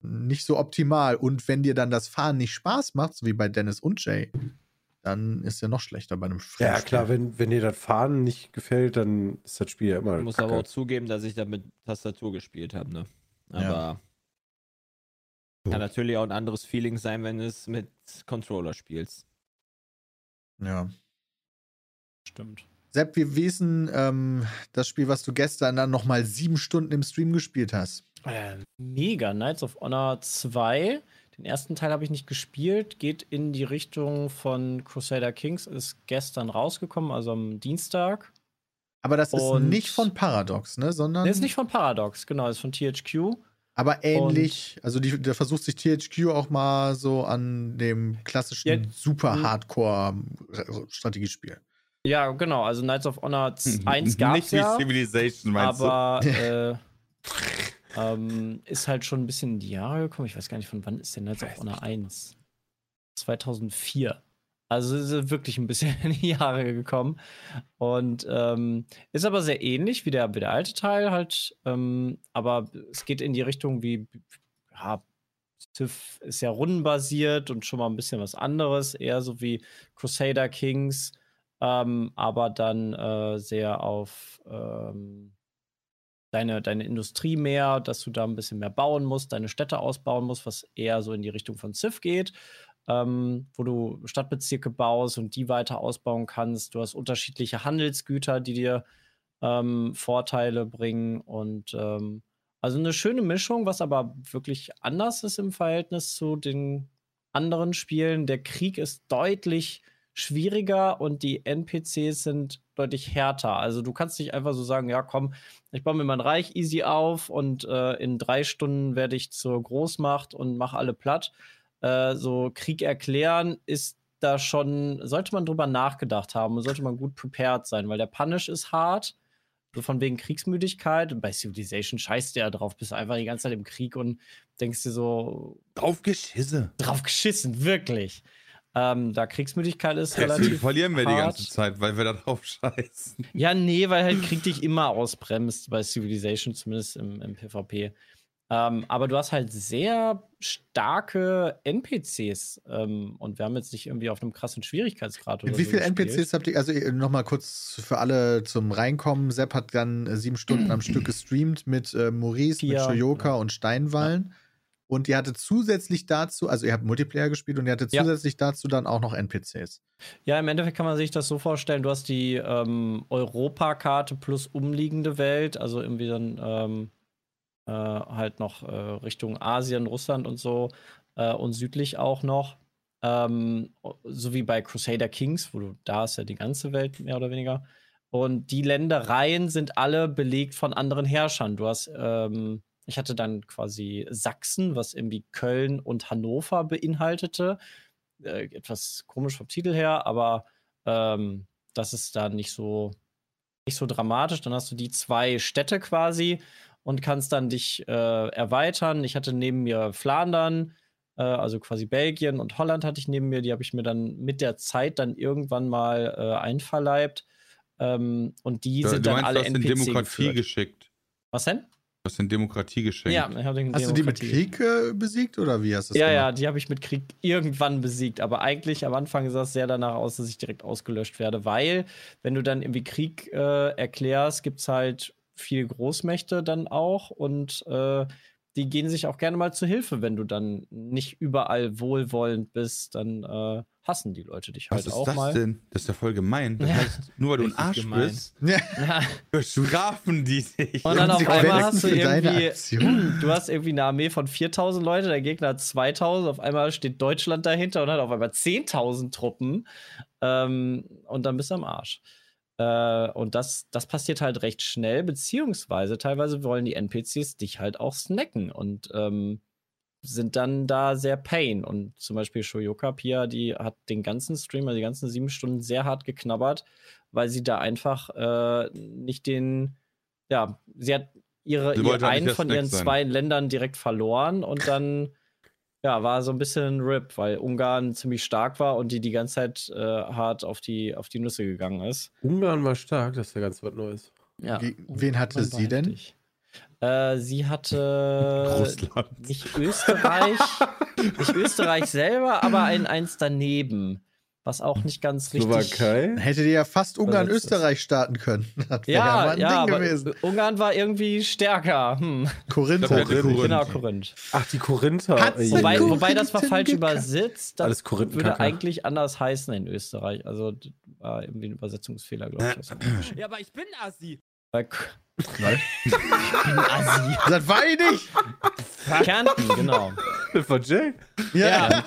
nicht so optimal. Und wenn dir dann das Fahren nicht Spaß macht, so wie bei Dennis und Jay, dann ist ja noch schlechter bei einem ja, Rennspiel. klar, wenn, wenn dir das Fahren nicht gefällt, dann ist das Spiel ja immer. Ich muss kacke. aber auch zugeben, dass ich da mit Tastatur gespielt habe, ne? Aber Ja. kann natürlich auch ein anderes Feeling sein, wenn du es mit Controller spielst. Ja. Stimmt. Sepp, ist denn ähm, das Spiel, was du gestern dann nochmal sieben Stunden im Stream gespielt hast? Äh, mega. Knights of Honor 2. Den ersten Teil habe ich nicht gespielt. Geht in die Richtung von Crusader Kings. Ist gestern rausgekommen, also am Dienstag. Aber das ist Und- nicht von Paradox, ne? Sondern. Der ist nicht von Paradox, genau, ist von THQ. Aber ähnlich, also die, da versucht sich THQ auch mal so an dem klassischen Ja, super Hardcore-Strategiespiel. Ja, genau. Also Knights of Honor 1 gab Nicht es wie ja. Civilization, meinst aber äh, ähm, ist halt schon ein bisschen in die Jahre gekommen. Ich weiß gar nicht, von wann ist denn Knights of Weiß Honor nicht. 1? 2004. Also ist wirklich ein bisschen in die Jahre gekommen. Und ähm, ist aber sehr ähnlich wie der, wie der alte Teil halt. Ähm, aber es geht in die Richtung wie, ja, Civ ist ja rundenbasiert und schon mal ein bisschen was anderes. Eher so wie Crusader Kings. Ähm, aber dann äh, sehr auf ähm, deine, deine Industrie mehr, dass du da ein bisschen mehr bauen musst, deine Städte ausbauen musst, was eher so in die Richtung von Civ geht, ähm, wo du Stadtbezirke baust und die weiter ausbauen kannst. Du hast unterschiedliche Handelsgüter, die dir ähm, Vorteile bringen und ähm, also eine schöne Mischung, was aber wirklich anders ist im Verhältnis zu den anderen Spielen. Der Krieg ist deutlich schwieriger und die NPCs sind deutlich härter. Also du kannst nicht einfach so sagen, ja komm, ich baue mir mein Reich easy auf und äh, in drei Stunden werde ich zur Großmacht und mache alle platt. Äh, so Krieg erklären ist da schon, sollte man drüber nachgedacht haben und sollte man gut prepared sein, weil der Punish ist hart. So von wegen Kriegsmüdigkeit. Und bei Civilization scheißt du ja drauf, bist einfach die ganze Zeit im Krieg und denkst dir so, Drauf geschisse. drauf geschissen, wirklich. Ähm, da Kriegsmüdigkeit ist Deswegen relativ. verlieren wir die hart. ganze Zeit, weil wir da drauf scheißen. Ja, nee, weil halt Krieg dich immer ausbremst bei Civilization, zumindest im, im PvP. Ähm, aber du hast halt sehr starke NPCs ähm, und wir haben jetzt nicht irgendwie auf einem krassen Schwierigkeitsgrad oder Mit wie so vielen gespielt. NPCs habt ihr, also nochmal kurz für alle zum Reinkommen. Sepp hat dann äh, sieben Stunden am Stück gestreamt mit äh, Maurice, mit Vier, Shoyoka ja. und Steinwallen. Und ihr hattet zusätzlich dazu, also ihr habt Multiplayer gespielt und ihr hattet Ja. zusätzlich dazu dann auch noch NPCs. Ja, im Endeffekt kann man sich das so vorstellen, du hast die ähm, Europakarte plus umliegende Welt, also irgendwie dann ähm, äh, halt noch äh, Richtung Asien, Russland und so äh, und südlich auch noch. Ähm, so wie bei Crusader Kings, wo du da ist ja die ganze Welt mehr oder weniger. Und die Ländereien sind alle belegt von anderen Herrschern. Du hast, ähm, ich hatte dann quasi Sachsen, was irgendwie Köln und Hannover beinhaltete äh, etwas komisch vom Titel her, aber ähm, das ist da nicht so nicht so dramatisch. Dann hast du die zwei Städte quasi und kannst dann dich äh, erweitern. Ich hatte neben mir Flandern, äh, also quasi Belgien und Holland hatte ich neben mir. Die habe ich mir dann mit der Zeit dann irgendwann mal äh, einverleibt. Ähm, und die sind du dann meinst, alle du hast den NPC Demokratie geführt. geschickt. Was denn? Du hast den Demokratie geschenkt. Ja, ich den Hast du die mit Demokratie. Krieg äh, besiegt oder wie hast du das Ja, ja, gemacht? die habe ich mit Krieg irgendwann besiegt. Aber eigentlich am Anfang sah es sehr danach aus, dass ich direkt ausgelöscht werde. Weil, wenn du dann irgendwie Krieg äh, erklärst, gibt es halt viel Großmächte dann auch. Und äh, die gehen sich auch gerne mal zu Hilfe, wenn du dann nicht überall wohlwollend bist. Dann äh, hassen die Leute dich Was halt ist auch das mal. denn? Das ist ja voll gemein. Das Ja. heißt, nur weil du ein Arsch gemein. bist, Ja. bestrafen die dich. Und dann auf einmal hast du irgendwie, du hast irgendwie eine Armee von 4000 Leute, der Gegner hat 2000, auf einmal steht Deutschland dahinter und hat auf einmal 10.000 Truppen ähm, und dann bist du am Arsch. Äh, und das, das passiert halt recht schnell, beziehungsweise teilweise wollen die NPCs dich halt auch snacken und ähm, sind dann da sehr pain. Und zum Beispiel Shoyoka Pia, die hat den ganzen Stream, also die ganzen sieben Stunden sehr hart geknabbert, weil sie da einfach äh, nicht den, ja, sie hat ihre, Sie ihr einen von ihren sein. zwei Ländern direkt verloren und dann ja, war so ein bisschen RIP, weil Ungarn ziemlich stark war und die die ganze Zeit äh, hart auf die, auf die Nüsse gegangen ist. Ungarn war stark, das ist ja ganz was Neues. Ja. Ge- wen hatte sie denn? heftig. Äh, sie hatte Russland. nicht Österreich, nicht Österreich selber, aber ein eins daneben, was auch nicht ganz richtig. Slowakei? Hätte die ja fast das? Ungarn-Österreich starten können. Das Ja, mal ein ja, Ding aber gewesen. Ungarn war irgendwie stärker. Hm. Korinth. Ich glaub, der Korinth. Korinth. Genau, Korinth. Ach, die Korinther. Hat's Wobei, Korinth wobei das war falsch übersetzt. Das Alles würde eigentlich anders heißen in Österreich. Also das war irgendwie ein Übersetzungsfehler, glaube ich. aus dem Englischen. Ja, aber ich bin Assi. Bin Assi. Das war ich nicht. Kärnten, genau. Das war Jay. Ja.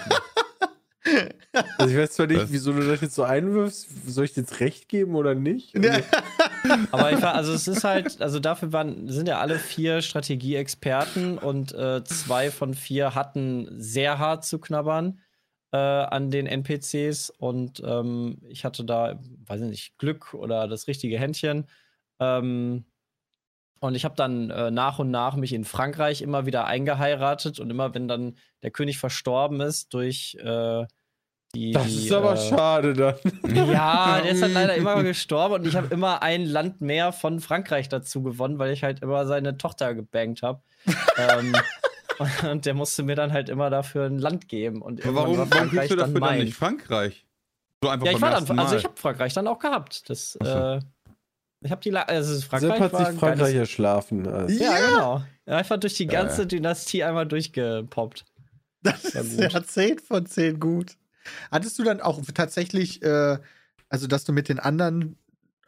Also ich weiß zwar nicht, Was? wieso du das jetzt so einwirfst. Soll ich dir jetzt recht geben oder nicht? Ja. Aber ich war, also es ist halt, also dafür waren, sind ja alle vier Strategieexperten und äh, zwei von vier hatten sehr hart zu knabbern äh, an den NPCs und ähm, ich hatte da, weiß ich nicht, Glück oder das richtige Händchen. Ähm, und ich habe dann äh, nach und nach mich in Frankreich immer wieder eingeheiratet und immer, wenn dann der König verstorben ist durch äh, die. Das ist aber äh, schade dann. ja, der ist halt leider immer gestorben und ich habe immer ein Land mehr von Frankreich dazu gewonnen, weil ich halt immer seine Tochter gebankt habe. ähm, und der musste mir dann halt immer dafür ein Land geben. Und warum, war warum kriegst du dafür dann mein. nicht Frankreich? So einfach Ja, ich war dann, also ich habe Frankreich dann auch gehabt. Das, so. Äh, ich habe die, La also Sepp Frankreich hat war sich Frankreich erschlafen. Also. Ja, Ja. genau. Ja, Einfach durch die ganze Dynastie einmal durchgepoppt. Das ist ja 10 von 10 gut. Hattest du dann auch tatsächlich, äh, also dass du mit den anderen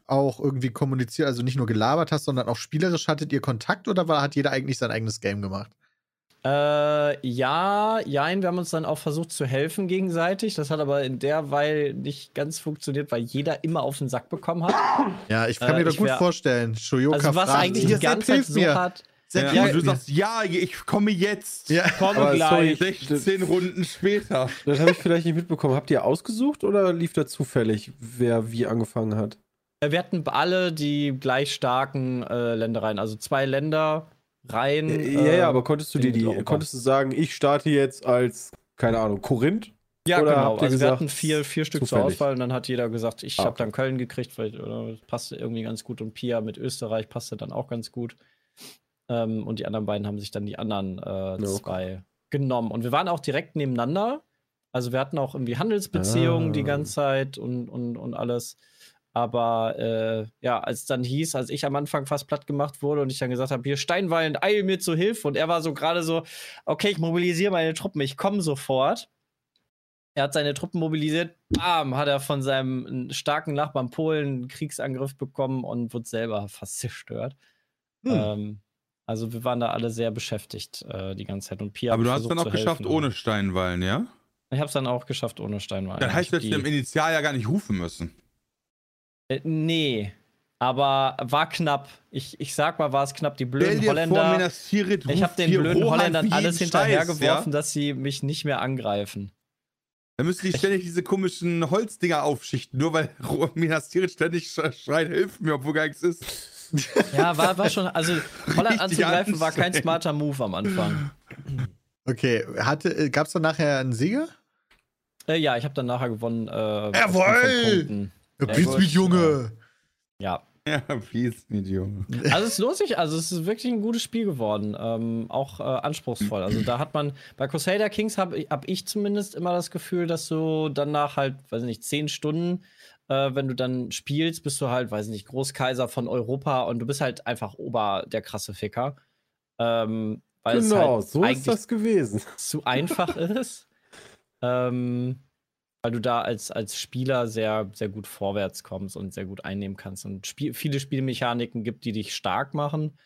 auch irgendwie kommuniziert, also nicht nur gelabert hast, sondern auch spielerisch hattet ihr Kontakt oder war, hat jeder eigentlich sein eigenes Game gemacht? Äh, ja, jein, wir haben uns dann auch versucht zu helfen gegenseitig. Das hat aber in der Weile nicht ganz funktioniert, weil jeder immer auf den Sack bekommen hat. Ja, ich kann Äh, mir doch ich gut wär- vorstellen. Shoyoka Also was fragt, eigentlich "Ja, die ganze Zeit so mir. hat. Ja, du sagst, ja, ich komme jetzt. Ja. Komme Aber gleich. sorry. 16 Runden später. Das habe ich vielleicht nicht mitbekommen. Habt ihr ausgesucht oder lief da zufällig, wer wie angefangen hat? Äh, Wir hatten alle die gleich starken äh, Ländereien, also zwei Länder rein. ja, ja, aber konntest du dir die, Mitteleuropa. konntest du sagen, ich starte jetzt als, keine Ahnung, Korinth? Ja, Oder genau. Also wir gesagt, hatten vier, vier Stück zur zufällig? Auswahl und dann hat jeder gesagt, ich Ah, habe dann Köln gekriegt, weil oder, das passte irgendwie ganz gut und Pia mit Österreich passte dann auch ganz gut. Ähm, und die anderen beiden haben sich dann die anderen äh, okay. zwei genommen. Und wir waren auch direkt nebeneinander. Also wir hatten auch irgendwie Handelsbeziehungen die Ah. ganze Zeit und, und, und alles. Aber äh, ja, als es dann hieß, als ich am Anfang fast platt gemacht wurde und ich dann gesagt habe, hier Steinwallen, eil mir zu Hilfe. Und er war so gerade so, okay, ich mobilisiere meine Truppen, ich komme sofort. Er hat seine Truppen mobilisiert, bam, hat er von seinem starken Nachbarn Polen einen Kriegsangriff bekommen und wurde selber fast zerstört. Hm. Ähm, also wir waren da alle sehr beschäftigt äh, die ganze Zeit. Und Pia Aber du hast versucht dann auch geschafft helfen. ohne Steinwallen, ja? Ich habe es dann auch geschafft ohne Steinwallen. Dann heißt Ich hab das im Initial ja gar nicht rufen müssen. Äh, nee, aber war knapp. Ich, ich sag mal, war es knapp. Die blöden vor, Holländer. Tirith Ich habe den blöden Holländern alles hinterhergeworfen, ja? dass sie mich nicht mehr angreifen. Dann müssen die ständig diese komischen Holzdinger aufschichten, nur weil Minas Tirith ständig sch- schreit, hilf mir, obwohl gar nichts ist. Ja, war, war schon. Also, Holland Richtig anzugreifen war kein smarter Move am Anfang. Okay, hatte, gab es dann nachher einen Sieger? Äh, ja, ich habe dann nachher gewonnen. Äh, Punkten. Ja, Ja, gut, mit Junge! Ja. Ja, peace, Junge. Also es lohnt sich, also es ist wirklich ein gutes Spiel geworden. Ähm, auch äh, anspruchsvoll. Also da hat man, bei Crusader Kings habe ich, hab ich zumindest immer das Gefühl, dass du danach halt, weiß ich nicht, zehn Stunden, äh, wenn du dann spielst, bist du halt, weiß ich nicht, Großkaiser von Europa und du bist halt einfach Ober der krasse Ficker. Ähm, weil Genau, es halt so ist das gewesen. zu einfach ist. Ähm, weil du da als, als Spieler sehr, sehr gut vorwärts kommst und sehr gut einnehmen kannst. Und Spiel, viele Spielmechaniken gibt, die dich stark machen.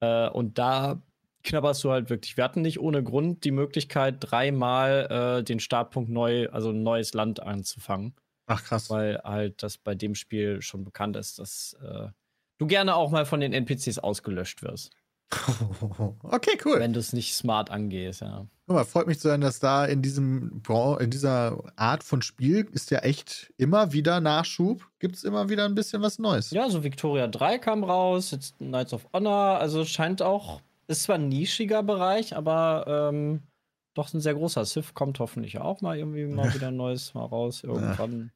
Äh, und da knabberst du halt wirklich. Wir hatten nicht ohne Grund die Möglichkeit, dreimal äh, den Startpunkt neu, also ein neues Land anzufangen. Ach krass. Weil halt das bei dem Spiel schon bekannt ist, dass äh, du gerne auch mal von den NPCs ausgelöscht wirst, Okay, cool. wenn du es nicht smart angehst, ja. Mal, freut mich zu hören, dass da in diesem in dieser Art von Spiel ist ja echt immer wieder Nachschub. Gibt es immer wieder ein bisschen was Neues. Ja, so Victoria 3 kam raus, jetzt Knights of Honor, also scheint auch, ist zwar ein nischiger Bereich, aber ähm, doch ein sehr großer. Civ kommt hoffentlich auch mal irgendwie mal wieder ein neues mal raus irgendwann.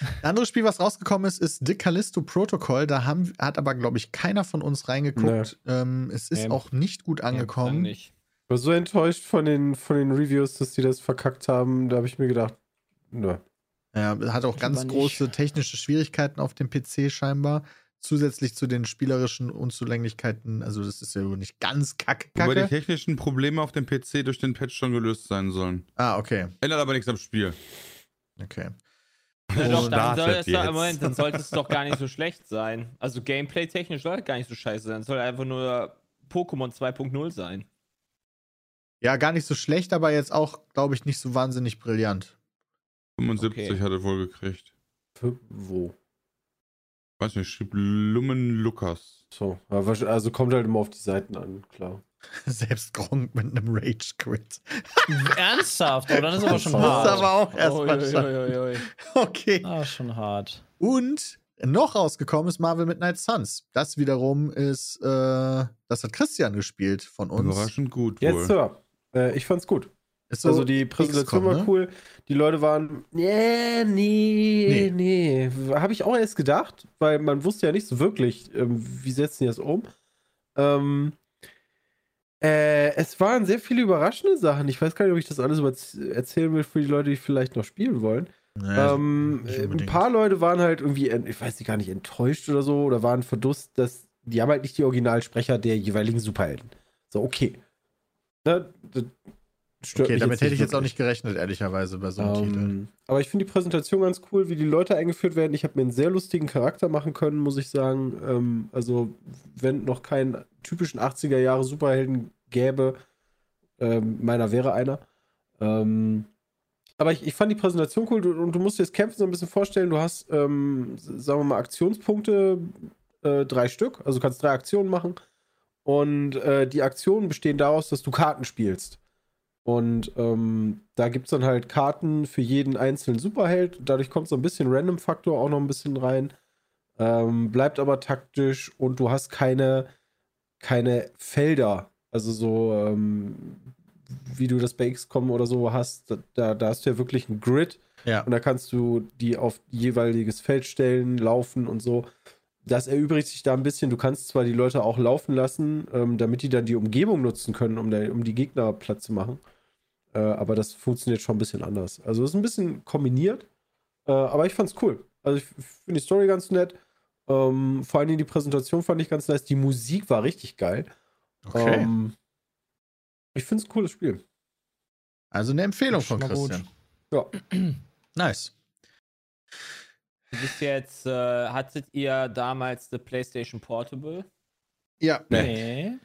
Ein anderes Spiel, was rausgekommen ist, ist The Callisto Protocol. Da haben, hat aber, glaube ich, keiner von uns reingeguckt. Ähm, es ist Nee. auch nicht gut angekommen. Nicht. Ich war so enttäuscht von den, von den Reviews, dass die das verkackt haben. Da habe ich mir gedacht, nö. Ja, hat auch Ich ganz nicht. große technische Schwierigkeiten auf dem PC scheinbar. Zusätzlich zu den spielerischen Unzulänglichkeiten. Also, das ist ja wohl nicht ganz kacke. Wobei die kacke. technischen Probleme auf dem PC durch den Patch schon gelöst sein sollen. Ah, okay. Ändert aber nichts am Spiel. Okay. Ja, doch, dann soll. Moment, dann sollte es doch gar nicht so schlecht sein. Also Gameplay-technisch soll es gar nicht so scheiße sein. Es soll einfach nur Pokémon 2.0 sein. Ja, gar nicht so schlecht, aber jetzt auch, glaube ich, nicht so wahnsinnig brillant. 75 Okay. hat er wohl gekriegt. Für wo? Weiß nicht, schrieb Lumen Lukas. So, also kommt halt immer auf die Seiten an, klar. Selbst Gronk mit einem Rage-Quit. Ernsthaft, oh, dann ist aber schon Das ist hart. aber auch erstmal ui. Okay. Ah, schon hart. Und noch rausgekommen ist Marvel Midnight Suns. Das wiederum ist, äh, das hat Christian gespielt von uns. Überraschend gut wohl. Jetzt, Sir. Äh, ich fand's gut. Ist so also die Präsentation war ne? cool. Die Leute waren, nee, nee, nee. Habe ich auch erst gedacht, weil man wusste ja nicht so wirklich, ähm, wie setzen die das um. Ähm, äh, es waren sehr viele überraschende Sachen. Ich weiß gar nicht, ob ich das alles erzählen will für die Leute, die vielleicht noch spielen wollen. Naja, ähm, äh, ein paar Leute waren halt irgendwie, en- ich weiß nicht, gar nicht enttäuscht oder so, oder waren verdusst, dass die haben halt nicht die Originalsprecher der jeweiligen Superhelden. So, okay. Ne, Okay, damit hätte ich jetzt auch nicht gerechnet, ehrlicherweise, bei so einem Titel. Ähm, aber ich finde die Präsentation ganz cool, wie die Leute eingeführt werden. Ich habe mir einen sehr lustigen Charakter machen können, muss ich sagen. Ähm, also, wenn noch keinen typischen 80er Jahre Superhelden gäbe, ähm, meiner wäre einer. Ähm, aber ich, ich fand die Präsentation cool du, und du musst dir das Kämpfen so ein bisschen vorstellen. Du hast, ähm, sagen wir mal, Aktionspunkte, äh, drei Stück. Also du kannst drei Aktionen machen. Und äh, die Aktionen bestehen daraus, dass du Karten spielst. Und ähm, da gibt es dann halt Karten für jeden einzelnen Superheld. Dadurch kommt so ein bisschen Random-Faktor auch noch ein bisschen rein. Ähm, bleibt aber taktisch und du hast keine, keine Felder. Also so, ähm, wie du das bei XCOM oder so hast, da, da hast du ja wirklich ein Grid Ja. und da kannst du die auf jeweiliges Feld stellen, laufen und so. Das erübrigt sich da ein bisschen. Du kannst zwar die Leute auch laufen lassen, ähm, damit die dann die Umgebung nutzen können, um, da, um die Gegner platt zu machen. Äh, aber das funktioniert schon ein bisschen anders. Also es ist ein bisschen kombiniert, äh, aber ich fand's cool. Also ich finde die Story ganz nett. Ähm, vor allen Dingen die Präsentation fand ich ganz nice. Die Musik war richtig geil. Okay. Ähm, ich finde es ein cooles Spiel. also eine Empfehlung von mal gut. Christian. Ja. Nice. Bis jetzt äh, hattet ihr damals die PlayStation Portable. Ja. Nee.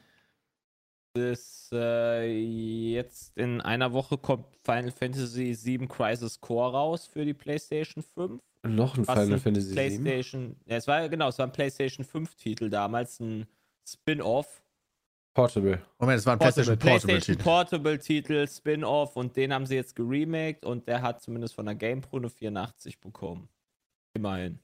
Das, äh, jetzt in einer Woche kommt Final Fantasy VII Crisis Core raus für die PlayStation 5. Noch ein Final ein Fantasy VII. PlayStation, ja, es war genau, es war ein PlayStation 5 Titel damals, ein Spin-off. Portable. Moment, es war ein PlayStation Portable PlayStation Titel. Portable Titel, Spin-off und den haben sie jetzt geremaked und der hat zumindest von der GamePro eine 84 bekommen. Immerhin.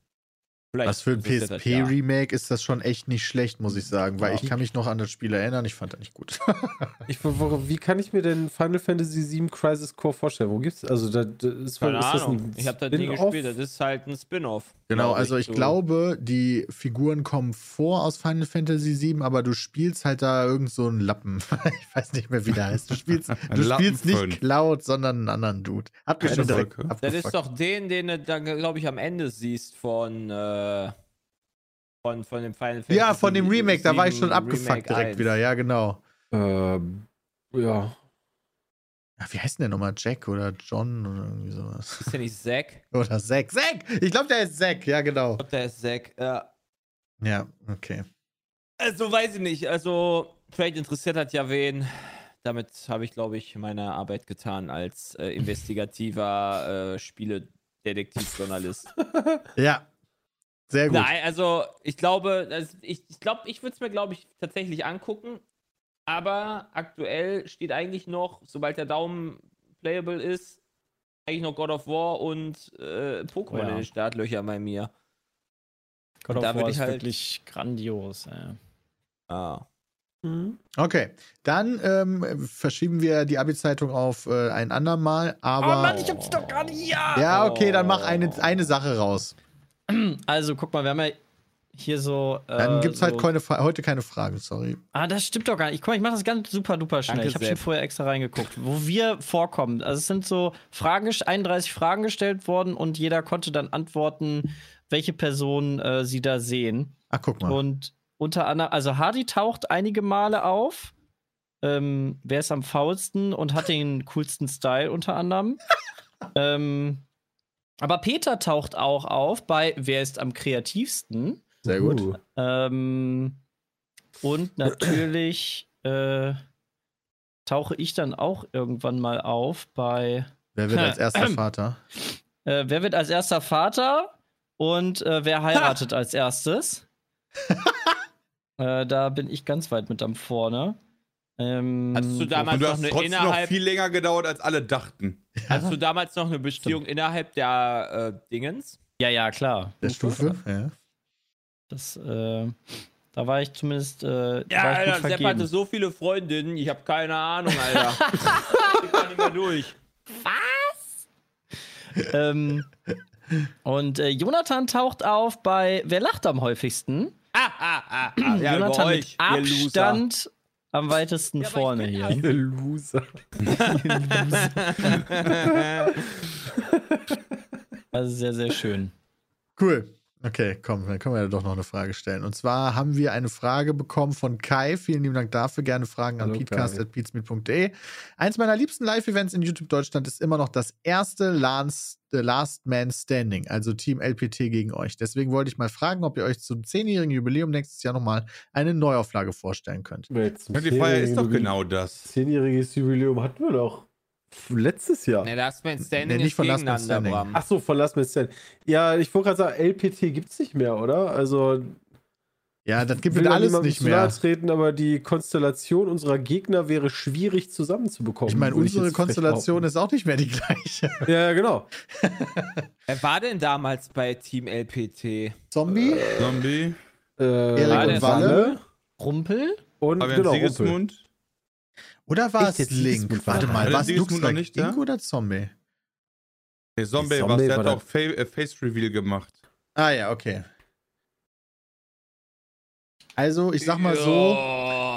Vielleicht Was für ein das ja. PSP-Remake ist das schon echt nicht schlecht, muss ich sagen, weil ich kann mich noch an das Spiel erinnern, ich fand das nicht gut. Ich, wie kann ich mir denn Final Fantasy VII Crisis Core vorstellen? Wo gibt's also da, da ist, Keine ist das Ahnung. ein Ich habe das nie gespielt. Das ist halt ein Spin-off. Genau, glaub also ich so. glaube, die Figuren kommen vor aus Final Fantasy VII, aber du spielst halt da irgend so einen Lappen. ich weiß nicht mehr, wie der heißt. Du spielst, du spielst nicht Cloud, sondern einen anderen Dude. Habt ihr Keine schon direkt Wolke. Das abgefuckt. ist doch den, den du dann, glaube ich, am Ende siehst von, äh, von, von dem Final Fantasy. Ja, von dem Remake, da war ich schon 7 abgefuckt Remake direkt 1. wieder. Ja, genau. Ähm, ja. Ja, wie heißt denn der nochmal? Jack oder John oder irgendwie sowas? Ist der nicht Zack? Oder Zack. Zack! Ich glaube, der ist Zack, ja, genau. Ich glaube, der ist Zack. Ja. Ja, okay. Also, weiß ich nicht. Also, vielleicht interessiert hat ja wen. Damit habe ich, glaube ich, meine Arbeit getan als äh, investigativer äh, Spieledetektivjournalist. Ja. Sehr gut. Nein, also ich glaube, das, ich, ich glaube, ich würde es mir, glaube ich, tatsächlich angucken. Aber aktuell steht eigentlich noch, sobald der Daumen playable ist, eigentlich noch God of War und äh, Pokémon Oh ja. in den Startlöchern bei mir. God Und da of War ich ist halt- wirklich grandios. Ey. Ah. Okay, dann ähm, verschieben wir die Abi-Zeitung auf äh, ein andermal, aber. ich hab's doch gar nicht. Ja! ja, okay, dann mach eine, eine Sache raus. Also, guck mal, wir haben ja hier so. Äh, Dann gibt's halt so, keine, Fra- heute keine Fragen, sorry. Ah, das stimmt doch gar nicht. Guck mal, ich mache das ganz super duper schnell. Danke, ich habe schon vorher extra reingeguckt, wo wir vorkommen. Also es sind so Fragen, gest- 31 Fragen gestellt worden und jeder konnte dann antworten, welche Personen äh, sie da sehen. Ach, guck mal. Und unter anderem, also Hardy taucht einige Male auf. Ähm, wer ist am faulsten und hat den coolsten Style unter anderem? ähm, aber Peter taucht auch auf bei Wer ist am kreativsten? Sehr gut. Uh. Ähm, und natürlich äh, tauche ich dann auch irgendwann mal auf bei Wer wird als erster Vater? äh, Wer wird als erster Vater und äh, wer heiratet als erstes? äh, da bin ich ganz weit mit am vorne. Ähm, Hattest du damals du noch hast eine trotzdem noch innerhalb, viel länger gedauert, als alle dachten. hast du damals noch eine Beziehung innerhalb der äh, Dingens? ja, ja, klar. Der Stufe? Ja. Das, äh, da war ich zumindest. Äh, Ja, war ich gut Alter, Sepp hatte so viele Freundinnen, ich habe keine Ahnung, Alter. ich kann nicht mehr durch. ähm, und äh, Jonathan taucht auf bei Wer lacht am häufigsten? Ah, ah, ah, ah. Ja, Jonathan euch, mit Loser. Abstand am weitesten Ja, vorne hier. ja- Ihr Loser. Also sehr, sehr schön. Cool. Okay, komm, dann können wir ja doch noch eine Frage stellen. Und zwar haben wir eine Frage bekommen von Kai. Vielen lieben Dank dafür. Gerne Fragen an Hallo, peatcast.peatsmeet.de. Eins meiner liebsten Live-Events in YouTube Deutschland ist immer noch das erste Last, The Last Man Standing, also Team LPT gegen euch. Deswegen wollte ich mal fragen, ob ihr euch zum zehnjährigen Jubiläum nächstes Jahr nochmal eine Neuauflage vorstellen könnt. Ja, die Feier ist doch genau das. Zehnjähriges Jubiläum hatten wir doch letztes Jahr. Ne, Last Man Standing Nee, nicht ist von Last Man Standing. Bram. Ach so, von Last Man Stand. Ja, ich wollte gerade sagen, LPT gibt's nicht mehr, oder? Also Ja, das gibt es alles nicht mehr. treten, aber die Konstellation unserer Gegner wäre schwierig zusammenzubekommen. Ich meine, unsere frech Konstellation ist auch nicht mehr die gleiche. Ja, genau. Wer war denn damals bei Team LPT? Zombie? Zombie. Äh, Erik und Walle. Rumpel? Und Fabian genau, Rumpel. Oder war Echt, es jetzt Link? Warte war mal, war es Lux like nicht, Link ja? oder Zombie? Nee, Zombie, Zombie was, der war hat auch Fa äh, Face Reveal gemacht. Ah ja, okay. Also, ich sag mal so,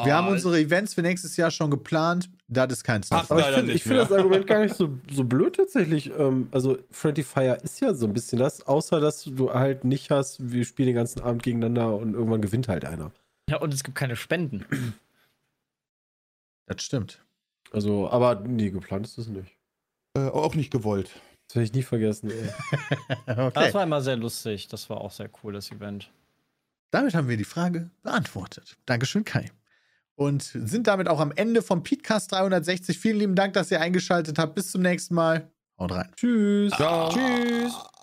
wir haben unsere Events für nächstes Jahr schon geplant. Das ist kein Ach, Stuff. Aber ich finde find das Argument gar nicht so, so blöd tatsächlich. Ähm, also, Friendly Fire ist ja so ein bisschen das, außer dass du halt nicht hast, wir spielen den ganzen Abend gegeneinander und irgendwann gewinnt halt einer. Ja, und es gibt keine Spenden. Das stimmt. Also, aber nee, geplant ist das nicht. Äh, auch nicht gewollt. Das werde ich nie vergessen. Okay. Das war immer sehr lustig. Das war auch sehr cool, das Event. Damit haben wir die Frage beantwortet. Dankeschön, Kai. Und sind damit auch am Ende vom Podcast 360. Vielen lieben Dank, dass ihr eingeschaltet habt. Bis zum nächsten Mal. Haut rein. Tschüss. Ciao. Tschüss.